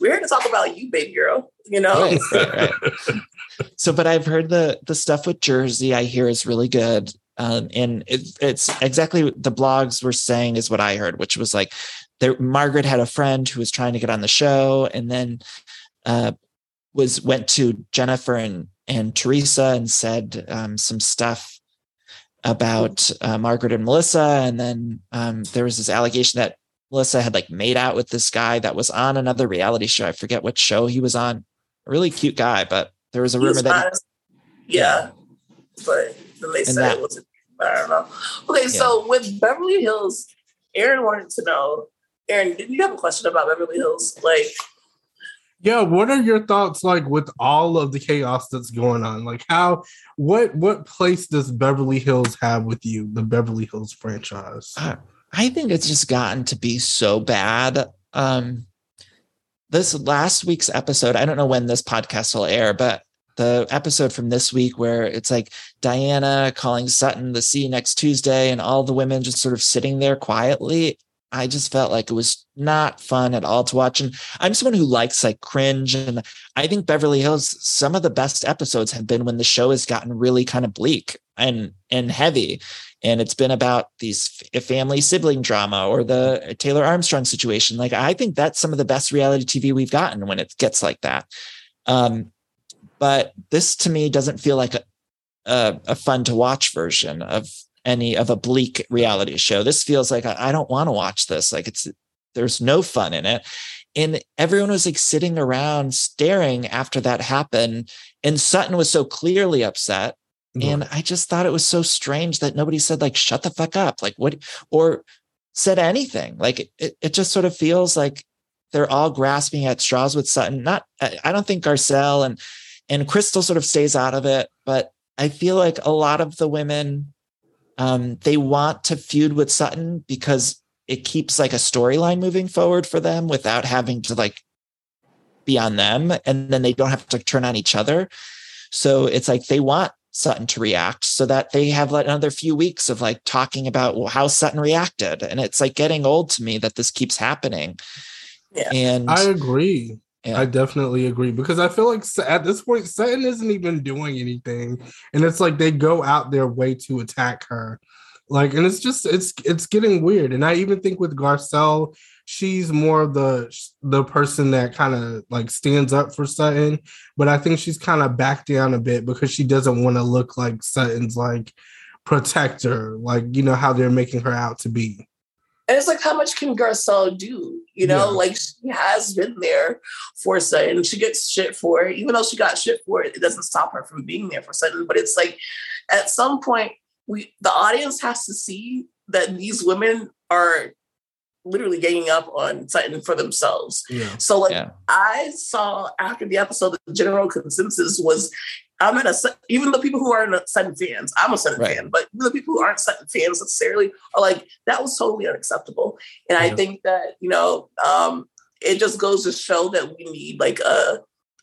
Speaker 2: We're here to talk about you, baby girl. You know?
Speaker 3: Right, so but i've heard the the stuff with jersey i hear is really good um, and it, it's exactly what the blogs were saying is what i heard which was like there margaret had a friend who was trying to get on the show and then uh, was went to jennifer and and teresa and said um, some stuff about uh, margaret and melissa and then um, there was this allegation that melissa had like made out with this guy that was on another reality show i forget what show he was on a really cute guy, but there was a rumor
Speaker 2: He's
Speaker 3: that
Speaker 2: honest. yeah. But then they said
Speaker 3: that-
Speaker 2: it wasn't. I don't know. Okay, so with Beverly Hills, Aaron wanted to know. Aaron, did you have a question about Beverly Hills? Like,
Speaker 1: Yeah, what are your thoughts like with all of the chaos that's going on? Like how what what place does Beverly Hills have with you, the Beverly Hills franchise?
Speaker 3: Uh, I think it's just gotten to be so bad. Um, this last week's episode, I don't know when this podcast will air, but the episode from this week where it's like Diana calling Sutton the see next Tuesday and all the women just sort of sitting there quietly. I just felt like it was not fun at all to watch. And I'm someone who likes like cringe. And I think Beverly Hills, some of the best episodes have been when the show has gotten really kind of bleak and and heavy. And it's been about these family sibling drama or the Taylor Armstrong situation. Like I think that's some of the best reality TV we've gotten when it gets like that. Um, but this to me doesn't feel like a, a, a fun to watch version of any of a bleak reality show. This feels like I, I don't want to watch this. Like it's there's no fun in it. And everyone was like sitting around staring after that happened. And Sutton was so clearly upset. And I just thought it was so strange that nobody said, like, shut the fuck up. Like, what? Or said anything. Like it, it just sort of feels like they're all grasping at straws with Sutton. Not, I don't think Garcelle and and Crystal sort of stays out of it, but I feel like a lot of the women, um, they want to feud with Sutton because it keeps like a storyline moving forward for them without having to like be on them, and then they don't have to turn on each other. So it's like they want Sutton to react so that they have like another few weeks of like talking about how Sutton reacted. And it's like getting old to me that this keeps happening.
Speaker 2: Yeah.
Speaker 3: And
Speaker 1: I agree.
Speaker 3: Yeah.
Speaker 1: I definitely agree because I feel like at this point, Sutton isn't even doing anything, and it's like they go out their way to attack her, like, and it's just it's it's getting weird. And I even think with Garcelle, she's more of the the person that kind of like stands up for Sutton, but I think she's kind of backed down a bit because she doesn't want to look like Sutton's like protector, like you know how they're making her out to be.
Speaker 2: And it's like, how much can Garcelle do? You know, yeah. like she has been there for Sutton. She gets shit for it. Even though she got shit for it, it doesn't stop her from being there for Sutton. But it's like at some point, we the audience has to see that these women are literally ganging up on Sutton for themselves. Yeah. So like yeah. I saw after the episode, the general consensus was I'm in a even the people who aren't Sutton fans, I'm a Sutton right. fan, but the people who aren't Sutton fans necessarily are like that was totally unacceptable. And. I think that you know um, it just goes to show that we need like a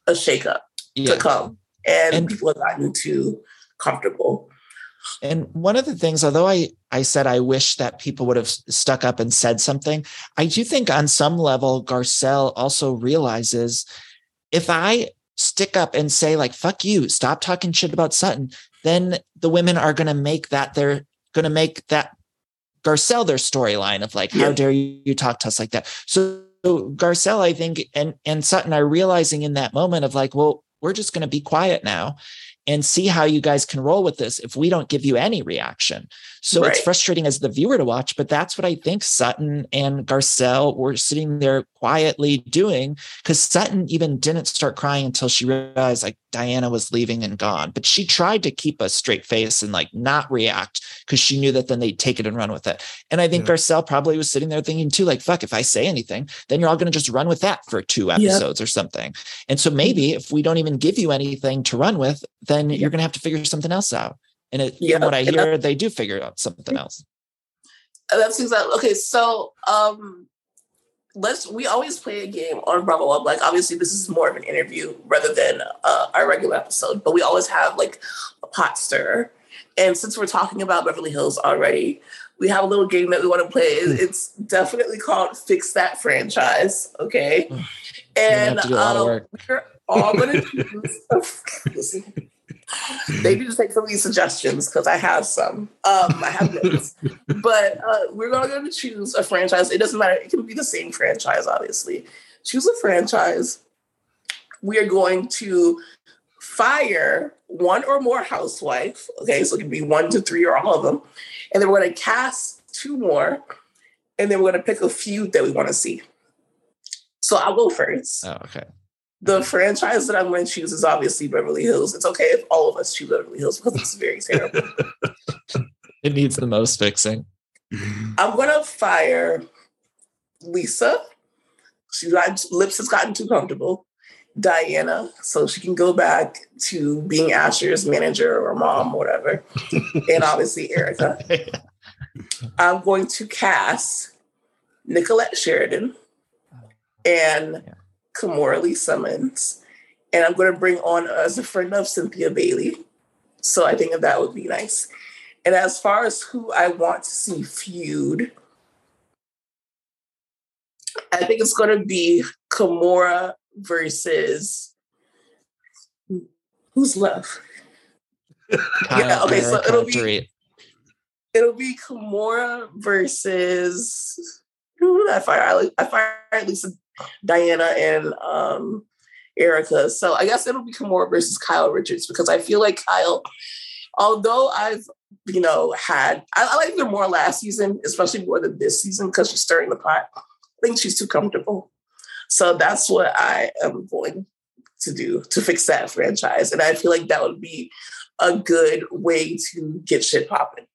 Speaker 2: a shakeup yeah. to come, and, and people have gotten too comfortable.
Speaker 3: And one of the things, although I I said I wish that people would have stuck up and said something, I do think on some level Garcelle also realizes if I stick up and say like fuck you stop talking shit about sutton. Then the women are going to make that they're going to make that garcelle their storyline of like how dare you, you talk to us like that? So, so garcelle i think and and sutton are realizing in that moment of like well we're just going to be quiet now and see how you guys can roll with this if we don't give you any reaction. So right. it's frustrating as the viewer to watch, but that's what I think Sutton and Garcelle were sitting there quietly doing because Sutton even didn't start crying until she realized like Diana was leaving and gone. But she tried to keep a straight face and like not react because she knew that then they'd take it and run with it. And I think yeah. Garcelle probably was sitting there thinking too, like, fuck, if I say anything, then you're all going to just run with that for two episodes or something. And so mm-hmm. maybe if we don't even give you anything to run with, then you're going to have to figure something else out. And it, yeah. from what I hear, they do figure out something else.
Speaker 2: That's exactly okay. So, um, let's we always play a game on Bravo Up. Like obviously this is more of an interview rather than uh, our regular episode, but we always have like a pot stir. And since we're talking about Beverly Hills already, we have a little game that we want to play. It's definitely called Fix That Franchise. Okay. And um, we're all going to choose. They need to take some of these suggestions because I have some. Um, I have notes, but uh, we're going to choose a franchise. It doesn't matter; it can be the same franchise, obviously. Choose a franchise. We are going to fire one or more housewife. Okay, so it can be one to three or all of them, and then we're going to cast two more, and then we're going to pick a feud that we want to see. So I'll go first.
Speaker 3: Oh, okay
Speaker 2: the franchise that I'm going to choose is obviously Beverly Hills. It's okay if all of us choose Beverly Hills because it's very terrible.
Speaker 3: it needs the most fixing.
Speaker 2: I'm going to fire Lisa. She's got lips has gotten too comfortable. Diana, so she can go back to being Asher's manager or mom, or whatever. and obviously Erika. I'm going to cast Nicollette Sheridan and yeah. Kimora Lee Simmons. And I'm going to bring on as a friend of Cynthia Bailey. So I think that, that would be nice. And as far as who I want to see feud, I think it's going to be Kimora versus who's left. yeah, okay, so it'll be it'll be Kimora versus who did I fire? I, I fired Lisa Diana and um, Erika. So I guess it'll be Kimora versus Kyle Richards because I feel like Kyle, although I've you know had I, I like her more last season, especially more than this season because she's stirring the pot. I think she's too comfortable. So that's what I am going to do to fix that franchise, and I feel like that would be a good way to get shit popping.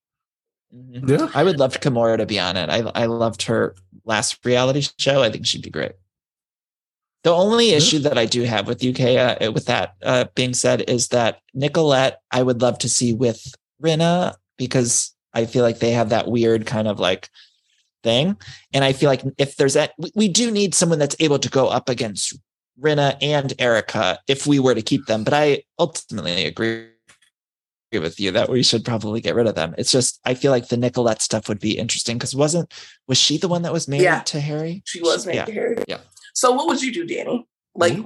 Speaker 3: Mm-hmm. Yeah. I would love Kimora to be on it. I I loved her last reality show. I think she'd be great. The only issue that I do have with UK, uh, with that uh, being said, is that Nicollette, I would love to see with Rinna because I feel like they have that weird kind of like thing. And I feel like if there's that, we do need someone that's able to go up against Rinna and Erika if we were to keep them. But I ultimately agree with you that we should probably get rid of them. It's just I feel like the Nicollette stuff would be interesting because wasn't was she the one that was married yeah. to Harry?
Speaker 2: She was married
Speaker 3: yeah.
Speaker 2: to Harry.
Speaker 3: Yeah.
Speaker 2: So what would you do, Danny? Like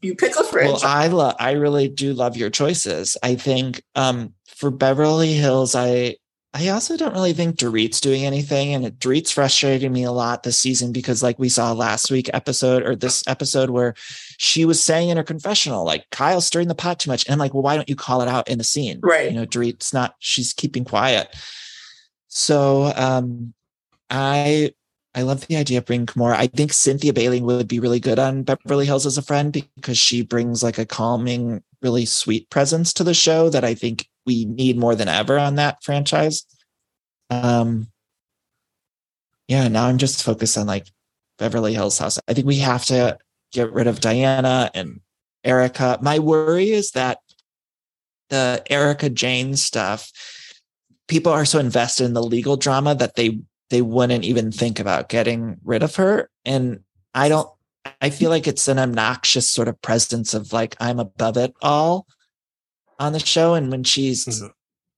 Speaker 2: you pick a fridge.
Speaker 3: Well, I love I really do love your choices. I think um for Beverly Hills, I I also don't really think Dorit's doing anything. And Dorit's frustrated me a lot this season because, like we saw last week episode or this episode where she was saying in her confessional, like Kyle's stirring the pot too much. And I'm like, well, why don't you call it out in the scene?
Speaker 2: Right.
Speaker 3: You know, Dorit's not, she's keeping quiet. So um I I love the idea of bringing Kimora. I think Cynthia Bailey would be really good on Beverly Hills as a friend because she brings like a calming, really sweet presence to the show that I think we need more than ever on that franchise. Um, yeah, now I'm just focused on like Beverly Hills House. I think we have to get rid of Diana and Erika. My worry is that the Erika Jayne stuff, people are so invested in the legal drama that they they wouldn't even think about getting rid of her. And I don't I feel like it's an obnoxious sort of presence of like I'm above it all on the show, and when she's mm-hmm.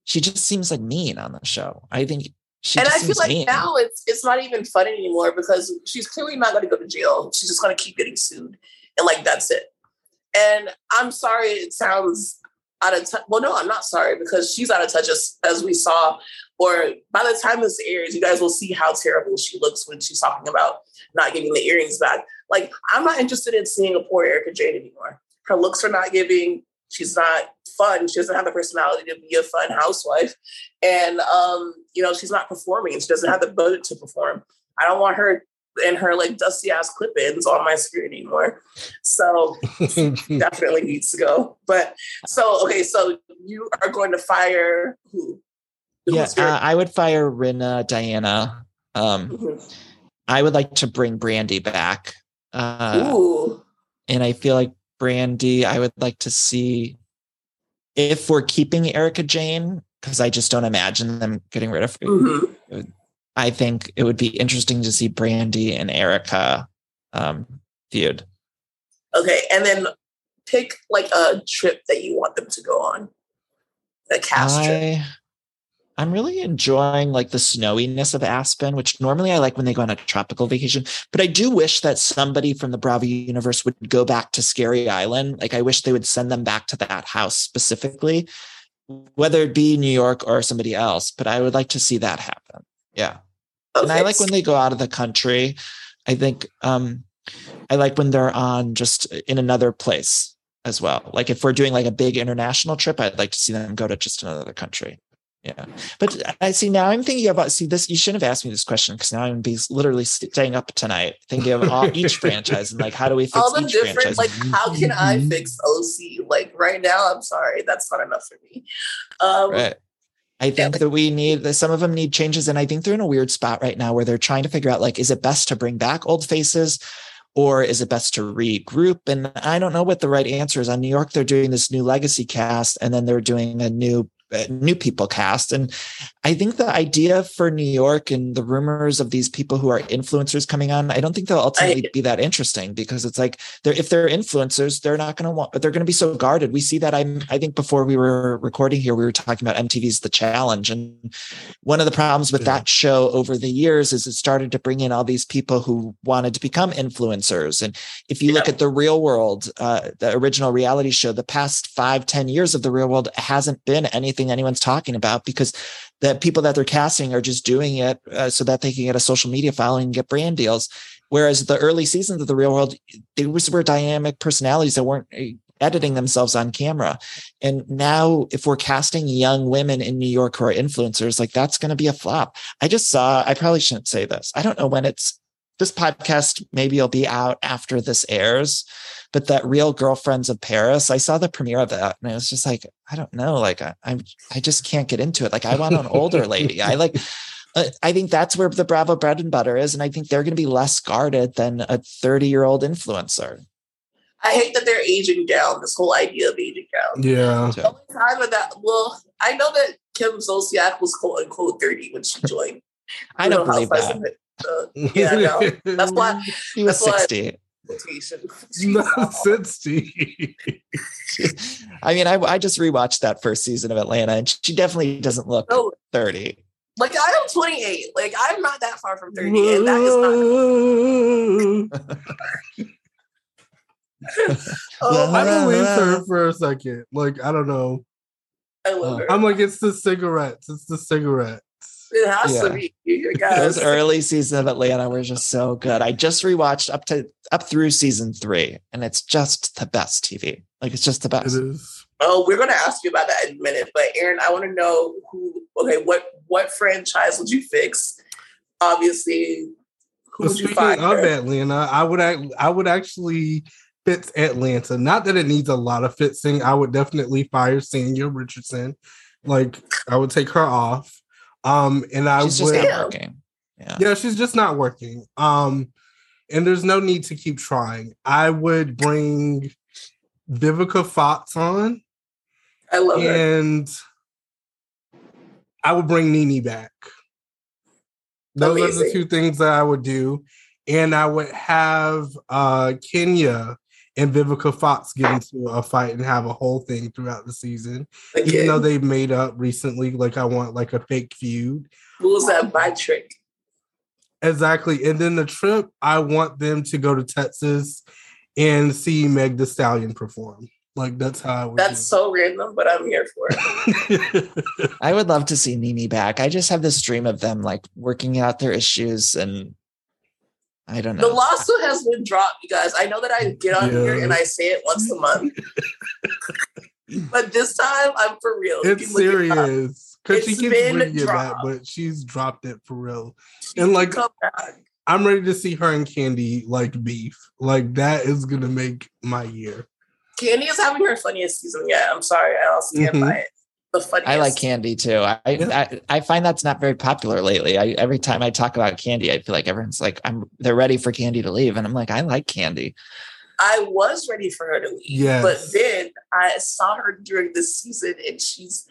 Speaker 3: she just seems like mean on the show. I think she
Speaker 2: and I feel like mean. now it's it's not even funny anymore because she's clearly not going to go to jail. She's just going to keep getting sued, and like that's it. And I'm sorry, it sounds out of touch. Well, no, I'm not sorry because she's out of touch as, as we saw. Or by the time this airs, you guys will see how terrible she looks when she's talking about not giving the earrings back. Like, I'm not interested in seeing a poor Erika Jayne anymore. Her looks are not giving. She's not fun. She doesn't have the personality to be a fun housewife. And, um, you know, she's not performing. and She doesn't have the budget to perform. I don't want her and her like dusty ass clip ins on my screen anymore. So definitely needs to go. But so, okay, so you are going to fire who?
Speaker 3: yeah, uh, I would fire Rinna Diana. Um, mm-hmm. I would like to bring Brandi back. Uh, Ooh. And I feel like Brandi, I would like to see if we're keeping Erika Jayne because I just don't imagine them getting rid of. Mm-hmm. I think it would be interesting to see Brandi and Erika um, feud.
Speaker 2: Okay, and then pick like a trip that you want them to go on. A cast I, trip.
Speaker 3: I'm really enjoying like the snowiness of Aspen, which normally I like when they go on a tropical vacation. But I do wish that somebody from the Bravo universe would go back to Scary Island. Like I wish they would send them back to that house specifically, whether it be New York or somebody else. But I would like to see that happen. Yeah. Okay. And I like when they go out of the country. I think um I like when they're on just in another place as well. Like if we're doing like a big international trip, I'd like to see them go to just another country. Yeah. But I see now I'm thinking about see this you shouldn't have asked me this question because now I'm be literally staying up tonight thinking of all each franchise and like how do we fix all the different franchise?
Speaker 2: like how can I mm-hmm. fix OC? Like right now, I'm sorry, that's not enough for me. Um
Speaker 3: right. I think yeah. that we need some of them need changes. And I think they're in a weird spot right now where they're trying to figure out like, is it best to bring back old faces or is it best to regroup? And I don't know what the right answer is. On New York, they're doing this new legacy cast and then they're doing a new new people cast. And I think the idea for New York and the rumors of these people who are influencers coming on, I don't think they'll ultimately I, be that interesting because it's like they're if they're influencers, they're not going to want, but they're going to be so guarded. We see that. I'm, I think before we were recording here, we were talking about MTV's The Challenge, and one of the problems with yeah. that show over the years is it started to bring in all these people who wanted to become influencers. And if you yeah. look at the Real World, uh, the original reality show, the past five ten years of the Real World hasn't been anything anyone's talking about because the people that they're casting are just doing it uh, so that they can get a social media following and get brand deals. Whereas the early seasons of the real world, these were dynamic personalities that weren't eh, editing themselves on camera. And now, if we're casting young women in New York who are influencers, like that's going to be a flop. I just saw, I probably shouldn't say this. I don't know when it's this podcast maybe it'll be out after this airs, but that Real Girlfriends of Paris, I saw the premiere of that and I was just like, I don't know, like I, I'm I just can't get into it. Like I want an older lady. I like uh, I think that's where the Bravo bread and butter is, and I think they're going to be less guarded than a 30 year old influencer.
Speaker 2: I hate that they're aging down. This whole idea of aging down.
Speaker 1: Yeah.
Speaker 2: The only time of that, well, I know that Kim Zolciak was quote unquote 30 when she joined.
Speaker 3: I don't believe that.
Speaker 2: Uh, yeah, no. That's why
Speaker 3: he was 60.
Speaker 1: Not 60.
Speaker 3: I mean, I, I just rewatched that first season of Atlanta and she definitely doesn't look
Speaker 2: no.
Speaker 3: 30.
Speaker 2: Like I am 28. Like I'm not that far from 30. And that is not
Speaker 1: oh, I believe her for a second. Like, I don't know.
Speaker 2: I love uh, her.
Speaker 1: I'm like, it's the cigarettes. It's the cigarettes.
Speaker 2: It has yeah. to be.
Speaker 3: Those early seasons of Atlanta were just so good. I just rewatched up to up through season three, and it's just the best TV. Like it's just the best.
Speaker 1: It is.
Speaker 2: Oh, we're gonna ask you about that in a minute. But Aaron, I want to know who. Okay, what what franchise would you fix? Obviously,
Speaker 1: who well, speaking of Atlanta, I would I would actually fits Atlanta. Not that it needs a lot of fixing. I would definitely fire Sanya Richards-Ross. Like I would take her off. Um, and I
Speaker 3: she's
Speaker 1: would,
Speaker 3: just not working. Yeah.
Speaker 1: yeah, she's just not working. Um, and there's no need to keep trying. I would bring Vivica Fox on.
Speaker 2: I love it.
Speaker 1: and her. I would bring NeNe back. Those Amazing. are the two things that I would do. And I would have uh Kenya and Vivica Fox get into a fight and have a whole thing throughout the season. Again. Even though they've made up recently, like I want like a fake feud.
Speaker 2: What was that by trick?
Speaker 1: Exactly. And then the trip, I want them to go to Texas and see Meg the Stallion perform. Like that's how I would
Speaker 2: That's so random, but I'm here for it.
Speaker 3: I would love to see NeNe back. I just have this dream of them like working out their issues and I don't know.
Speaker 2: The lawsuit has been dropped, you guys. I know that I get on yeah. here and I say it once a month. but this time I'm for real.
Speaker 1: It's serious. Because she keeps bringing it back, but she's dropped it for real. She and like I'm ready to see her and Kandi like beef. Like that is gonna make my year.
Speaker 2: Kandi is having her funniest season yet. I'm sorry, I also can't mm-hmm. buy it the funniest.
Speaker 3: I like Kandi too. I, yeah. I, I find that's not very popular lately. I every time I talk about Kandi, I feel like everyone's like, I'm they're ready for Kandi to leave, and I'm like, I like Kandi."
Speaker 2: I was ready for her to leave, yes. but then I saw her during the season, and she's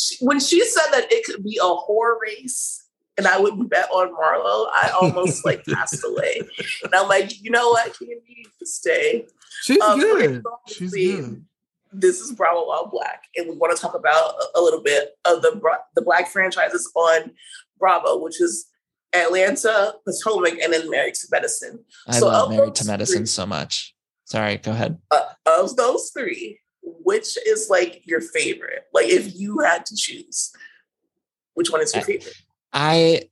Speaker 2: she, when she said that it could be a horror race. And I wouldn't bet on Marlo. I almost like passed away. And I'm like, you know what, Kandi needs to stay.
Speaker 1: She's um, good. She's good
Speaker 2: this is Bravo While Black, and we want to talk about a, little bit of the the Black franchises on Bravo, which is Atlanta, Potomac, and then Married to Medicine.
Speaker 3: I so love Married to Medicine three, so much. Sorry, go ahead.
Speaker 2: Uh, of those three, which is like your favorite? Like, if you had to choose, which one is your favorite?
Speaker 3: I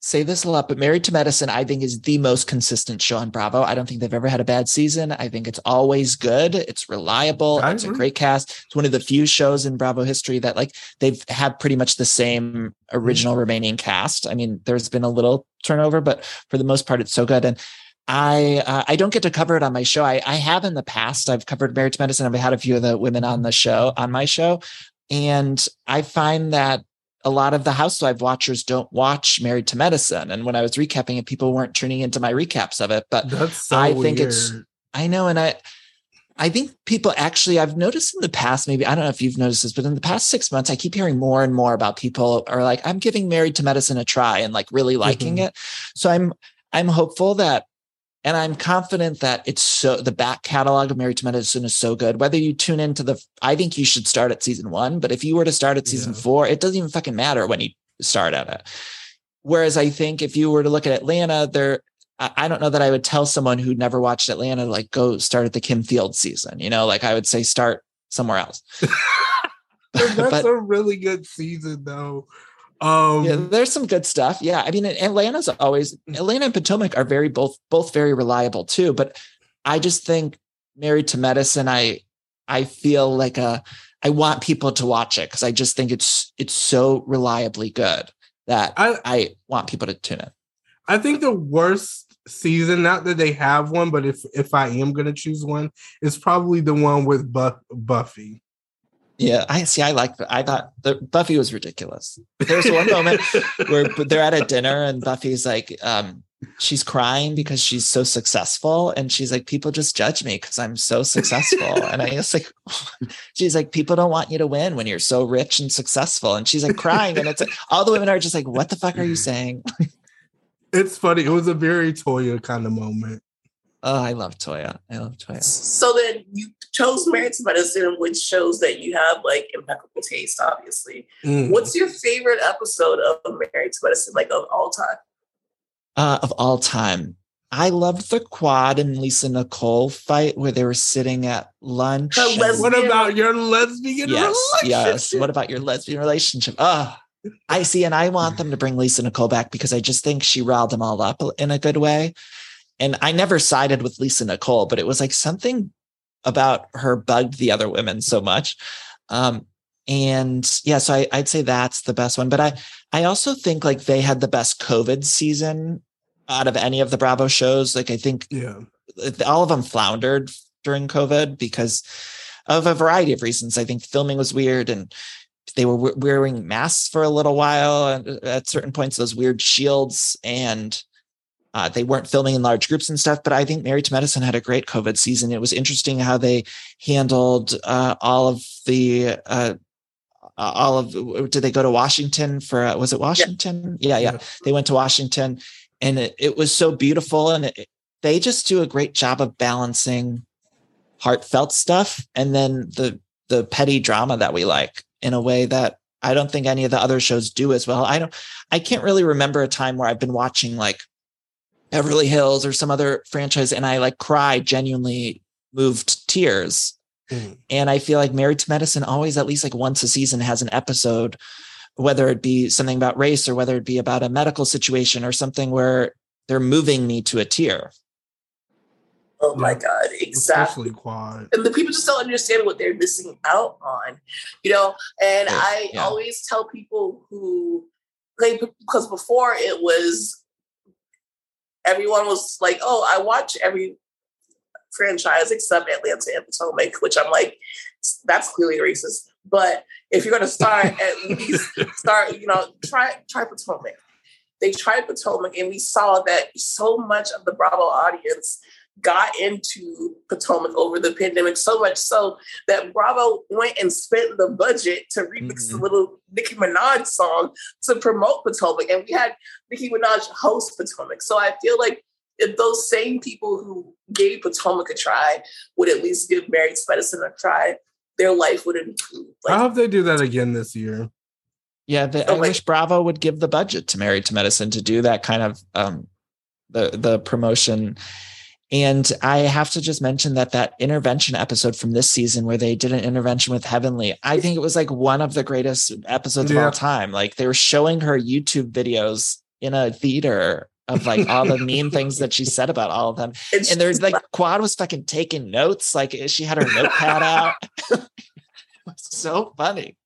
Speaker 3: say this a lot, but Married to Medicine, I think, is the most consistent show on Bravo. I don't think they've ever had a bad season. I think it's always good. It's reliable. I it's agree. a great cast. It's one of the few shows in Bravo history that like they've had pretty much the same original mm-hmm. remaining cast. I mean, there's been a little turnover, but for the most part, it's so good. And I uh, I don't get to cover it on my show. I, I have in the past. I've covered Married to Medicine. I've had a few of the women on the show on my show, and I find that a lot of the housewife watchers don't watch Married to Medicine. And when I was recapping it, people weren't tuning into my recaps of it. But
Speaker 1: so
Speaker 3: I think
Speaker 1: weird.
Speaker 3: it's I know, and I I think people actually I've noticed in the past, maybe I don't know if you've noticed this, but in the past six months, I keep hearing more and more about people are like, I'm giving Married to Medicine a try and like really liking mm-hmm. it. So I'm I'm hopeful that and I'm confident that it's so the back catalog of Married to Medicine is so good. Whether you tune into the, I think you should start at season one. But if you were to start at season yeah. four, it doesn't even fucking matter when you start at it. Whereas I think if you were to look at Atlanta, there, I don't know that I would tell someone who never watched Atlanta like go start at the Kim Fields season. You know, like I would say start somewhere else.
Speaker 1: That's but, a really good season though. Um,
Speaker 3: yeah, there's some good stuff. Yeah, I mean, Atlanta's always Atlanta and Potomac are very both both very reliable too. But I just think Married to Medicine, I I feel like a I want people to watch it because I just think it's it's so reliably good that I, I want people to tune in.
Speaker 1: I think the worst season. Not that they have one, but if if I am gonna choose one, it's probably the one with Buff, Buffie.
Speaker 3: Yeah, I see. I like. I thought the, Buffie was ridiculous. There's one moment where they're at a dinner and Buffie's like, um, she's crying because she's so successful, and she's like, people just judge me because I'm so successful, and I guess like, she's like, people don't want you to win when you're so rich and successful, and she's like crying, and it's like, all the women are just like, what the fuck are you saying?
Speaker 1: it's funny. It was a very Toya kind of moment.
Speaker 3: Oh, I love Toya. I love Toya.
Speaker 2: So then you chose Married to Medicine, which shows that you have like impeccable taste, obviously. Mm. What's your favorite episode of Married to Medicine, like of all time?
Speaker 3: Uh, of all time. I loved the Quad and Lisa Nicole fight where they were sitting at lunch.
Speaker 1: And, what about your lesbian
Speaker 3: yes, Yes. What about your lesbian relationship? Oh, I see. And I want them to bring Lisa Nicole back because I just think she riled them all up in a good way and I never sided with Lisa Nicole, but it was like something about her bugged the other women so much. Um, and yeah, so I, I'd say that's the best one. But I, I also think like they had the best COVID season out of any of the Bravo shows. Like I think
Speaker 1: yeah.
Speaker 3: all of them floundered during COVID because of a variety of reasons. I think filming was weird and they were wearing masks for a little while and at certain points, those weird shields. And uh, they weren't filming in large groups and stuff, but I think Married to Medicine had a great COVID season. It was interesting how they handled uh, all of the uh, all of. Did they go to Washington for? Uh, was it Washington? Yeah, yeah. yeah. They went to Washington, and it, it was so beautiful, and it, they just do a great job of balancing heartfelt stuff and then the the petty drama that we like in a way that I don't think any of the other shows do as well. I don't. I can't really remember a time where I've been watching like Beverly Hills or some other franchise, and I like cried, genuinely moved tears. Mm. And I feel like Married to Medicine always, at least like once a season, has an episode, whether it be something about race or whether it be about a medical situation or something where they're moving me to a tear.
Speaker 2: Oh my God, exactly. Quad. And the people just don't understand what they're missing out on, you know? And yeah, I yeah. always tell people who, like, because before it was everyone was like, "Oh, I watch every franchise except Atlanta and Potomac," which I'm like, that's clearly racist. But if you're going to start, at least start, you know, try try Potomac. They tried Potomac, and we saw that so much of the Bravo audience got into Potomac over the pandemic so much so that Bravo went and spent the budget to remix mm-hmm. the little Nicki Minaj song to promote Potomac. And we had Nicki Minaj host Potomac. So I feel like if those same people who gave Potomac a try would at least give Married to Medicine a try, their life would improve.
Speaker 1: Like, I hope they do that again this year.
Speaker 3: Yeah, the, so I like, wish Bravo would give the budget to Married to Medicine to do that kind of um, the the promotion and I have to just mention that that intervention episode from this season where they did an intervention with Heavenly, I think it was like one of the greatest episodes yeah. of all time. Like they were showing her YouTube videos in a theater of like all the mean things that she said about all of them. And, and there's like Quad was fucking taking notes. Like eh, she had her notepad out. so funny.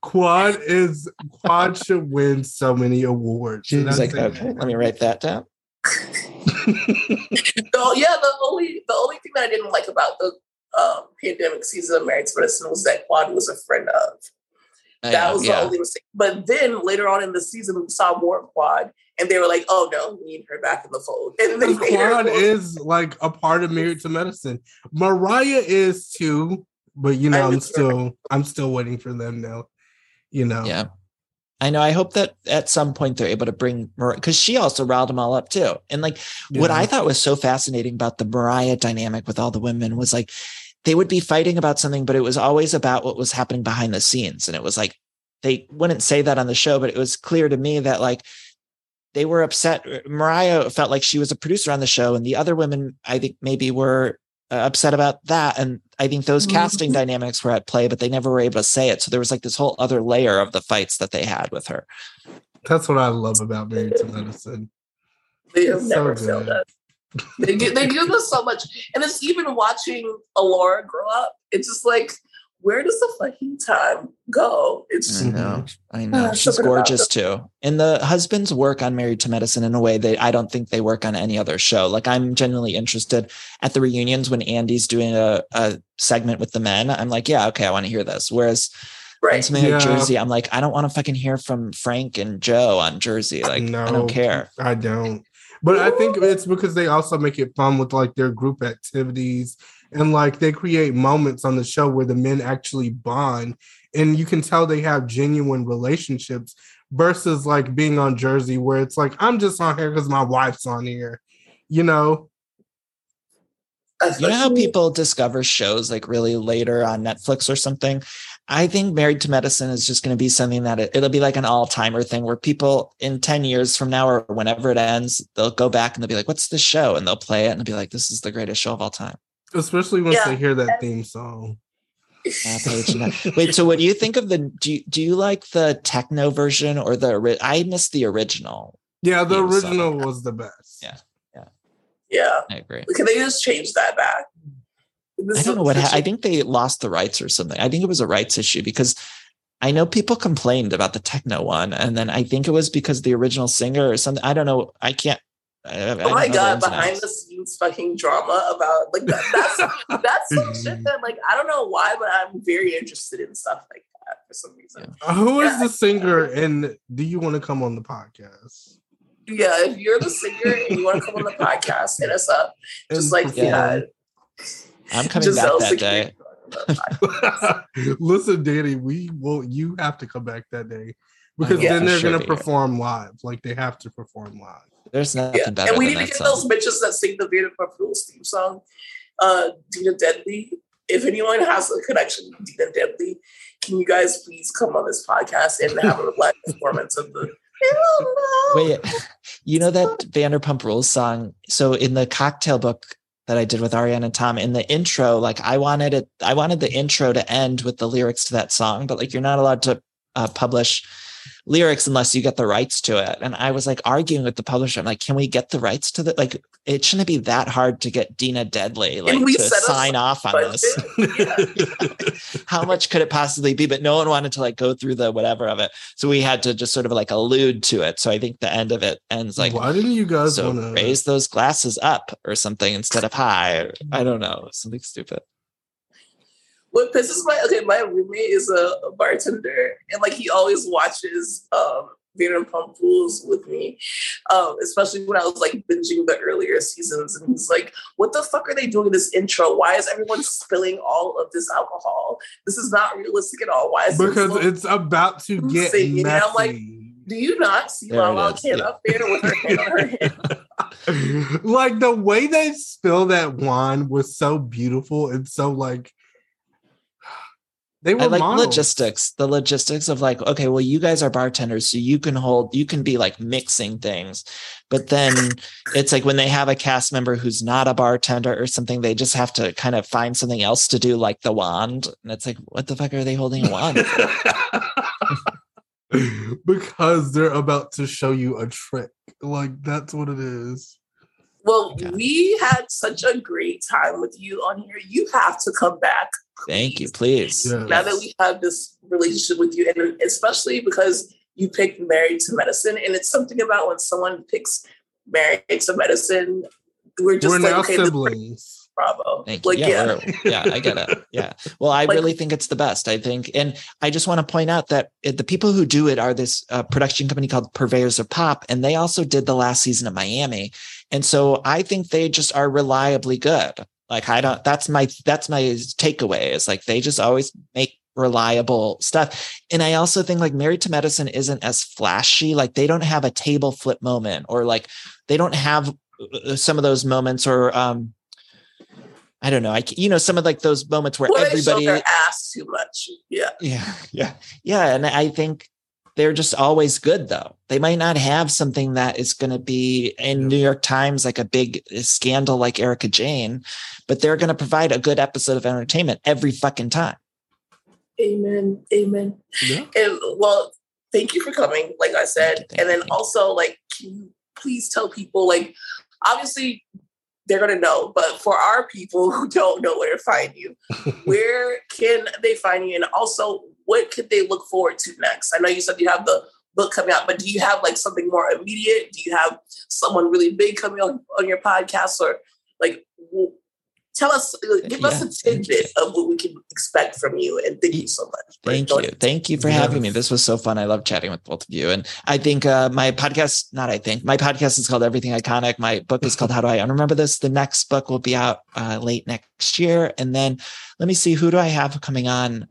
Speaker 1: Quad is Quad should win so many awards.
Speaker 3: She's like, okay, let me write that down.
Speaker 2: So yeah, the only the only thing that I didn't like about the um, pandemic season of Married to Medicine was that Quad was a friend of. That was yeah. the only mistake. But then later on in the season, we saw more of Quad, and they were like, "Oh no, we need her back in the fold." And
Speaker 1: then Quad is like a part of Married to Medicine. Mariah is too, but you know, I'm still I'm still waiting for them now. You know,
Speaker 3: yeah. I know. I hope that at some point they're able to bring Mariah because she also riled them all up too. And like yeah. what I thought was so fascinating about the Mariah dynamic with all the women was like they would be fighting about something, but it was always about what was happening behind the scenes. And it was like they wouldn't say that on the show, but it was clear to me that like they were upset. Mariah felt like she was a producer on the show, and the other women, I think, maybe were uh, upset about that. And I think those mm-hmm. casting dynamics were at play, but they never were able to say it. So there was like this whole other layer of the fights that they had with her.
Speaker 1: That's what I love about Married to Medicine.
Speaker 2: They have never so failed us. They give, they give us so much. And it's even watching Alora grow up. It's just like, where does the fucking time go. It's
Speaker 3: I know. I know.
Speaker 2: Uh,
Speaker 3: She's gorgeous too. And the husbands work on Married to Medicine in a way that I don't think they work on any other show. Like I'm genuinely interested at the reunions when Andy's doing a, a segment with the men. I'm like, yeah, okay, I want to hear this. Whereas on
Speaker 2: right.
Speaker 3: something like Jersey, I'm like, I don't want to fucking hear from Frank and Joe on Jersey. Like,
Speaker 1: no, I
Speaker 3: don't care.
Speaker 1: I don't. But I think it's because they also make it fun with like their group activities and like they create moments on the show where the men actually bond and you can tell they have genuine relationships versus like being on Jersey where it's like I'm just on here because my wife's on here. You know?
Speaker 3: You know how people discover shows like really later on Netflix or something? I think Married to Medicine is just going to be something that it, it'll be like an all timer thing where people in 10 years from now or whenever it ends, they'll go back and they'll be like, what's this show? And they'll play it and they'll be like, this is the greatest show of all time.
Speaker 1: Especially once
Speaker 2: Yeah.
Speaker 1: they hear that theme song.
Speaker 3: Paige and I- Wait, so what do you think of the, do you, do you like the techno version or the, I missed the original.
Speaker 1: Yeah, the
Speaker 3: Theme song.
Speaker 1: original was the best.
Speaker 3: Yeah.
Speaker 2: yeah. Yeah.
Speaker 3: I agree.
Speaker 2: Can they just change that back? This
Speaker 3: I don't know what
Speaker 2: is
Speaker 3: ha-
Speaker 2: such a-
Speaker 3: I think they lost the rights or something. I think it was a rights issue because I know people complained about the techno one, and then I think it was because the original singer or something. I don't know. I can't. I, I
Speaker 2: Oh my
Speaker 3: know
Speaker 2: god! Behind the scenes, fucking drama about like that, that's that's some shit that like I don't know why, but I'm very interested in stuff like that for some reason.
Speaker 1: Uh, Who is
Speaker 2: Yeah.
Speaker 1: the singer and do you want to come on the podcast?
Speaker 2: Yeah, if you're the singer and you want to come on the podcast, hit us up. Just
Speaker 1: And
Speaker 2: like yeah.
Speaker 1: perform?
Speaker 2: had
Speaker 3: I'm coming
Speaker 2: Gizelle
Speaker 3: back that day.
Speaker 2: on the podcast.
Speaker 1: Listen, Danny, we will. You have to come back that day because
Speaker 3: Yeah,
Speaker 1: then they're
Speaker 3: sure,
Speaker 1: gonna
Speaker 3: be here.
Speaker 1: perform live. Like they have to perform live.
Speaker 3: There's nothing
Speaker 2: Yeah,
Speaker 3: better
Speaker 2: and we need to get
Speaker 3: song.
Speaker 2: those bitches that sing the Vanderpump Rules theme song. Uh, Dena Deadly. If anyone has a connection with Dena Deadly, can you guys please come on this podcast and have a live performance of the?
Speaker 3: Wait, you know that Vanderpump Rules song? So in the cocktail book that I did with Ariana and Tom, in the intro, like I wanted it, I wanted the intro to end with the lyrics to that song, but like you're not allowed to uh, publish lyrics unless you get the rights to it. And I was like arguing with the publisher. I'm like, can we get the rights to the like? It shouldn't be that hard to get Dena Deadly like
Speaker 2: we
Speaker 3: to sign off on this. How much could it possibly be? But no one wanted to like go through the whatever of it. So we had to just sort of like allude to it. So I think the end of it ends like
Speaker 1: why didn't you guys
Speaker 3: so
Speaker 1: want to
Speaker 3: raise those glasses up or something instead of high. Or, I don't know, something stupid.
Speaker 2: What pisses my okay, my roommate is a, a bartender, and like he always watches um Vanderpump Rules with me, um, especially when I was like binging the earlier seasons, and he's like, "What the fuck are they doing in this intro? Why is everyone spilling all of this alcohol? This is not realistic at all. Why is
Speaker 1: because
Speaker 2: so-
Speaker 1: it's about to
Speaker 2: I'm
Speaker 1: get
Speaker 2: singing, and
Speaker 1: messy.
Speaker 2: I'm like, Do you not see
Speaker 3: There it
Speaker 2: Lala
Speaker 3: is,
Speaker 2: Kid up there with her hand on her head?
Speaker 1: like the way they spill that wine was so beautiful and so like they were
Speaker 3: I like
Speaker 1: models.
Speaker 3: logistics, the logistics of like, okay, well, you guys are bartenders, so you can hold, you can be like mixing things. But then it's like when they have a cast member who's not a bartender or something, they just have to kind of find something else to do, like the wand. And it's like, what the fuck are they holding a wand?
Speaker 1: because they're about to show you a trick. Like that's what it is.
Speaker 2: Well,
Speaker 3: Okay.
Speaker 2: we had such a great time with you on here. You have to come back.
Speaker 3: Thank you,
Speaker 2: please.
Speaker 3: please.
Speaker 1: Yeah.
Speaker 2: Now that we have this relationship with you, and especially because you picked Married to Medicine, and it's something about when someone picks Married to Medicine, we're just
Speaker 1: We're
Speaker 2: like,
Speaker 1: now
Speaker 2: okay,
Speaker 1: siblings.
Speaker 2: bravo.
Speaker 3: Thank you.
Speaker 2: Like,
Speaker 3: yeah,
Speaker 2: yeah.
Speaker 3: yeah, I get it. Yeah. Well, I
Speaker 2: Like-
Speaker 3: really think it's the best. I think, and I just want to point out that it, the people who do it are this uh, production company called Purveyors of Pop, and they also did the last season of Miami, and so I think they just are reliably good. Like I don't. That's my that's my takeaway. Is like they just always make reliable stuff. And I also think like Married to Medicine isn't as flashy. Like they don't have a table flip moment, or like they don't have uh, some of those moments, or um I don't know. I you know some of like those moments where
Speaker 2: Well,
Speaker 3: everybody
Speaker 2: ass too much. Yeah.
Speaker 3: yeah yeah yeah and I think they're just always good though. They might not have something that is going to be in New York Times like a big uh, scandal like Erika Jayne, but they're going to provide a good episode of entertainment every fucking time.
Speaker 2: Amen. Amen.
Speaker 1: Yeah.
Speaker 2: And well, thank you for coming, like I said.
Speaker 3: Thank you,
Speaker 2: and then
Speaker 3: you.
Speaker 2: also, like, can you please tell people, like, obviously they're gonna know, but for our people who don't know where to find you, where can they find you? And also, what could they look forward to next? I know you said you have the book coming out, but do you have like something more immediate? Do you have someone really big coming on, on your podcast or like tell us give yeah, us a tidbit of what we can expect from you and thank you so much.
Speaker 3: Thank you. thank you for yes. having me. This was so fun. I love chatting with both of you and i think uh, my podcast not i think my podcast is called everything iconic. My book is called how do i remember this? The next book will be out uh, late next year and then let me see who do i have coming on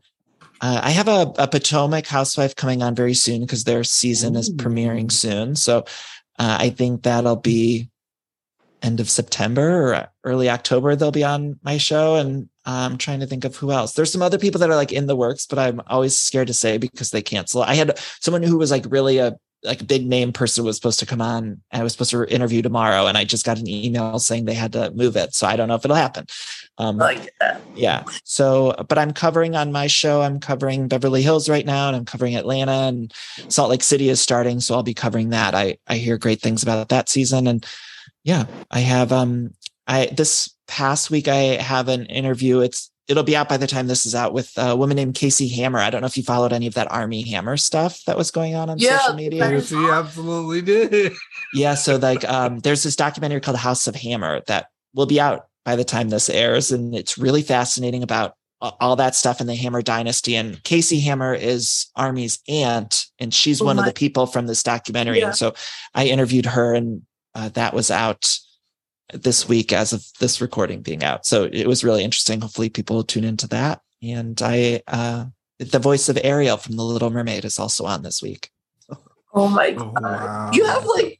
Speaker 3: uh, I have a, a, Potomac housewife coming on very soon because their season is premiering soon. So uh, I think that'll be end of September or early October, they'll be on my show. And I'm trying to think of who else. There's some other people that are like in the works, but I'm always scared to say because they cancel. I had someone who was like really a like a big name person was supposed to come on. I was supposed to interview tomorrow, and I just got an email saying they had to move it. So I don't know if it'll happen. Um, like yeah. So, but I'm covering on my show. I'm covering Beverly Hills right now, and I'm covering Atlanta and Salt Lake City is starting. So I'll be covering that. I I hear great things about that season, and yeah, I have um I this past week I have an interview. It's it'll be out by the time this is out with a woman named Casey Hammer. I don't know if you followed any of that Armie Hammer stuff that was going on on yeah, social media.
Speaker 1: She absolutely did.
Speaker 3: yeah, so like um there's this documentary called House of Hammer that will be out by the time this airs and it's really fascinating about all that stuff in the Hammer dynasty. And Casey Hammer is Armie's aunt, and she's oh one my. of the people from this documentary. Yeah. And so I interviewed her, and uh, that was out this week as of this recording being out. So it was really interesting. Hopefully people will tune into that. And I, uh, the voice of Ariel from The Little Mermaid is also on this week.
Speaker 2: Oh my oh, God. Oh, wow. You have like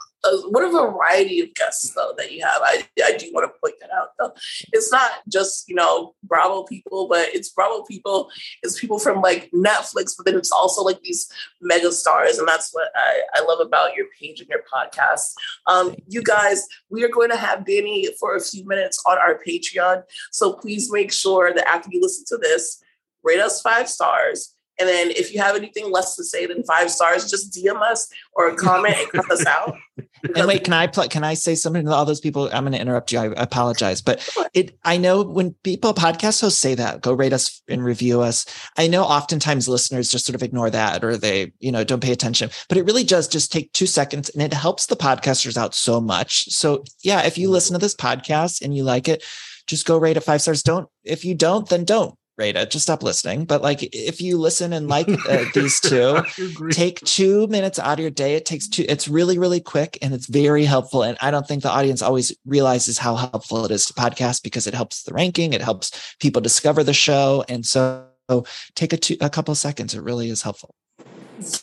Speaker 2: what a variety of guests though that you have. I, I do want to point that out though. It's not just you know Bravo people, but it's Bravo people. It's people from like Netflix, but then it's also like these mega stars, and that's what I, I love about your page and your podcast. Um, you guys, we are going to have Danny for a few minutes on our Patreon, so please make sure that after you listen to this, rate us five stars and then if you have anything less to say than five stars, just DM us or comment and cut us out.
Speaker 3: and wait, can I pl- can I say something to all those people? I'm going to interrupt you. I apologize, but it I know when people podcast hosts say that, go rate us and review us. I know oftentimes listeners just sort of ignore that or they you know don't pay attention, but it really does just take two seconds and it helps the podcasters out so much. So yeah, if you listen to this podcast and you like it, just go rate it five stars. Don't if you don't, then don't rate it. Just stop listening. But like if you listen and like uh, these two take two minutes out of your day. It takes two it's really really quick and it's very helpful. And i don't think the audience always realizes how helpful it is to podcast because it helps the ranking it helps people discover the show. And so take a, two, a couple seconds. It really is helpful.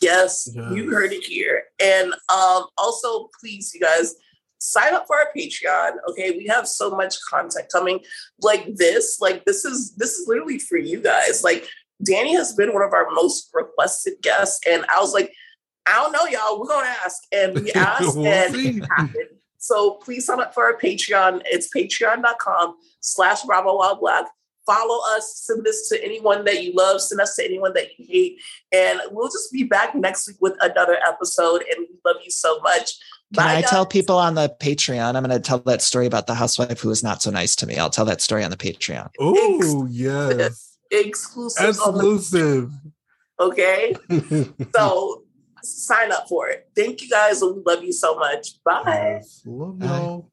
Speaker 2: Yes, yes. you heard it here. And um also please you guys sign up for our Patreon. Okay, we have so much content coming like this. Like this is this is literally for you guys. Like Danny has been one of our most requested guests, and I was like, I don't know, y'all. We're gonna ask, and we asked, and it happened. So please sign up for our Patreon. It's patreon.com/slash Bravo While Black. Follow us. Send this to anyone that you love. Send us to anyone that you hate, and we'll just be back next week with another episode. And we love you so much.
Speaker 3: Can Bye, I guys. tell people on the Patreon? I'm going to tell that story about the housewife who was not so nice to me. I'll tell that story on the Patreon.
Speaker 1: Oh, yes.
Speaker 2: Exclusive.
Speaker 1: Exclusive.
Speaker 2: Okay. so sign up for it. Thank you guys. We love you so much. Bye. Yes,
Speaker 1: love y'all.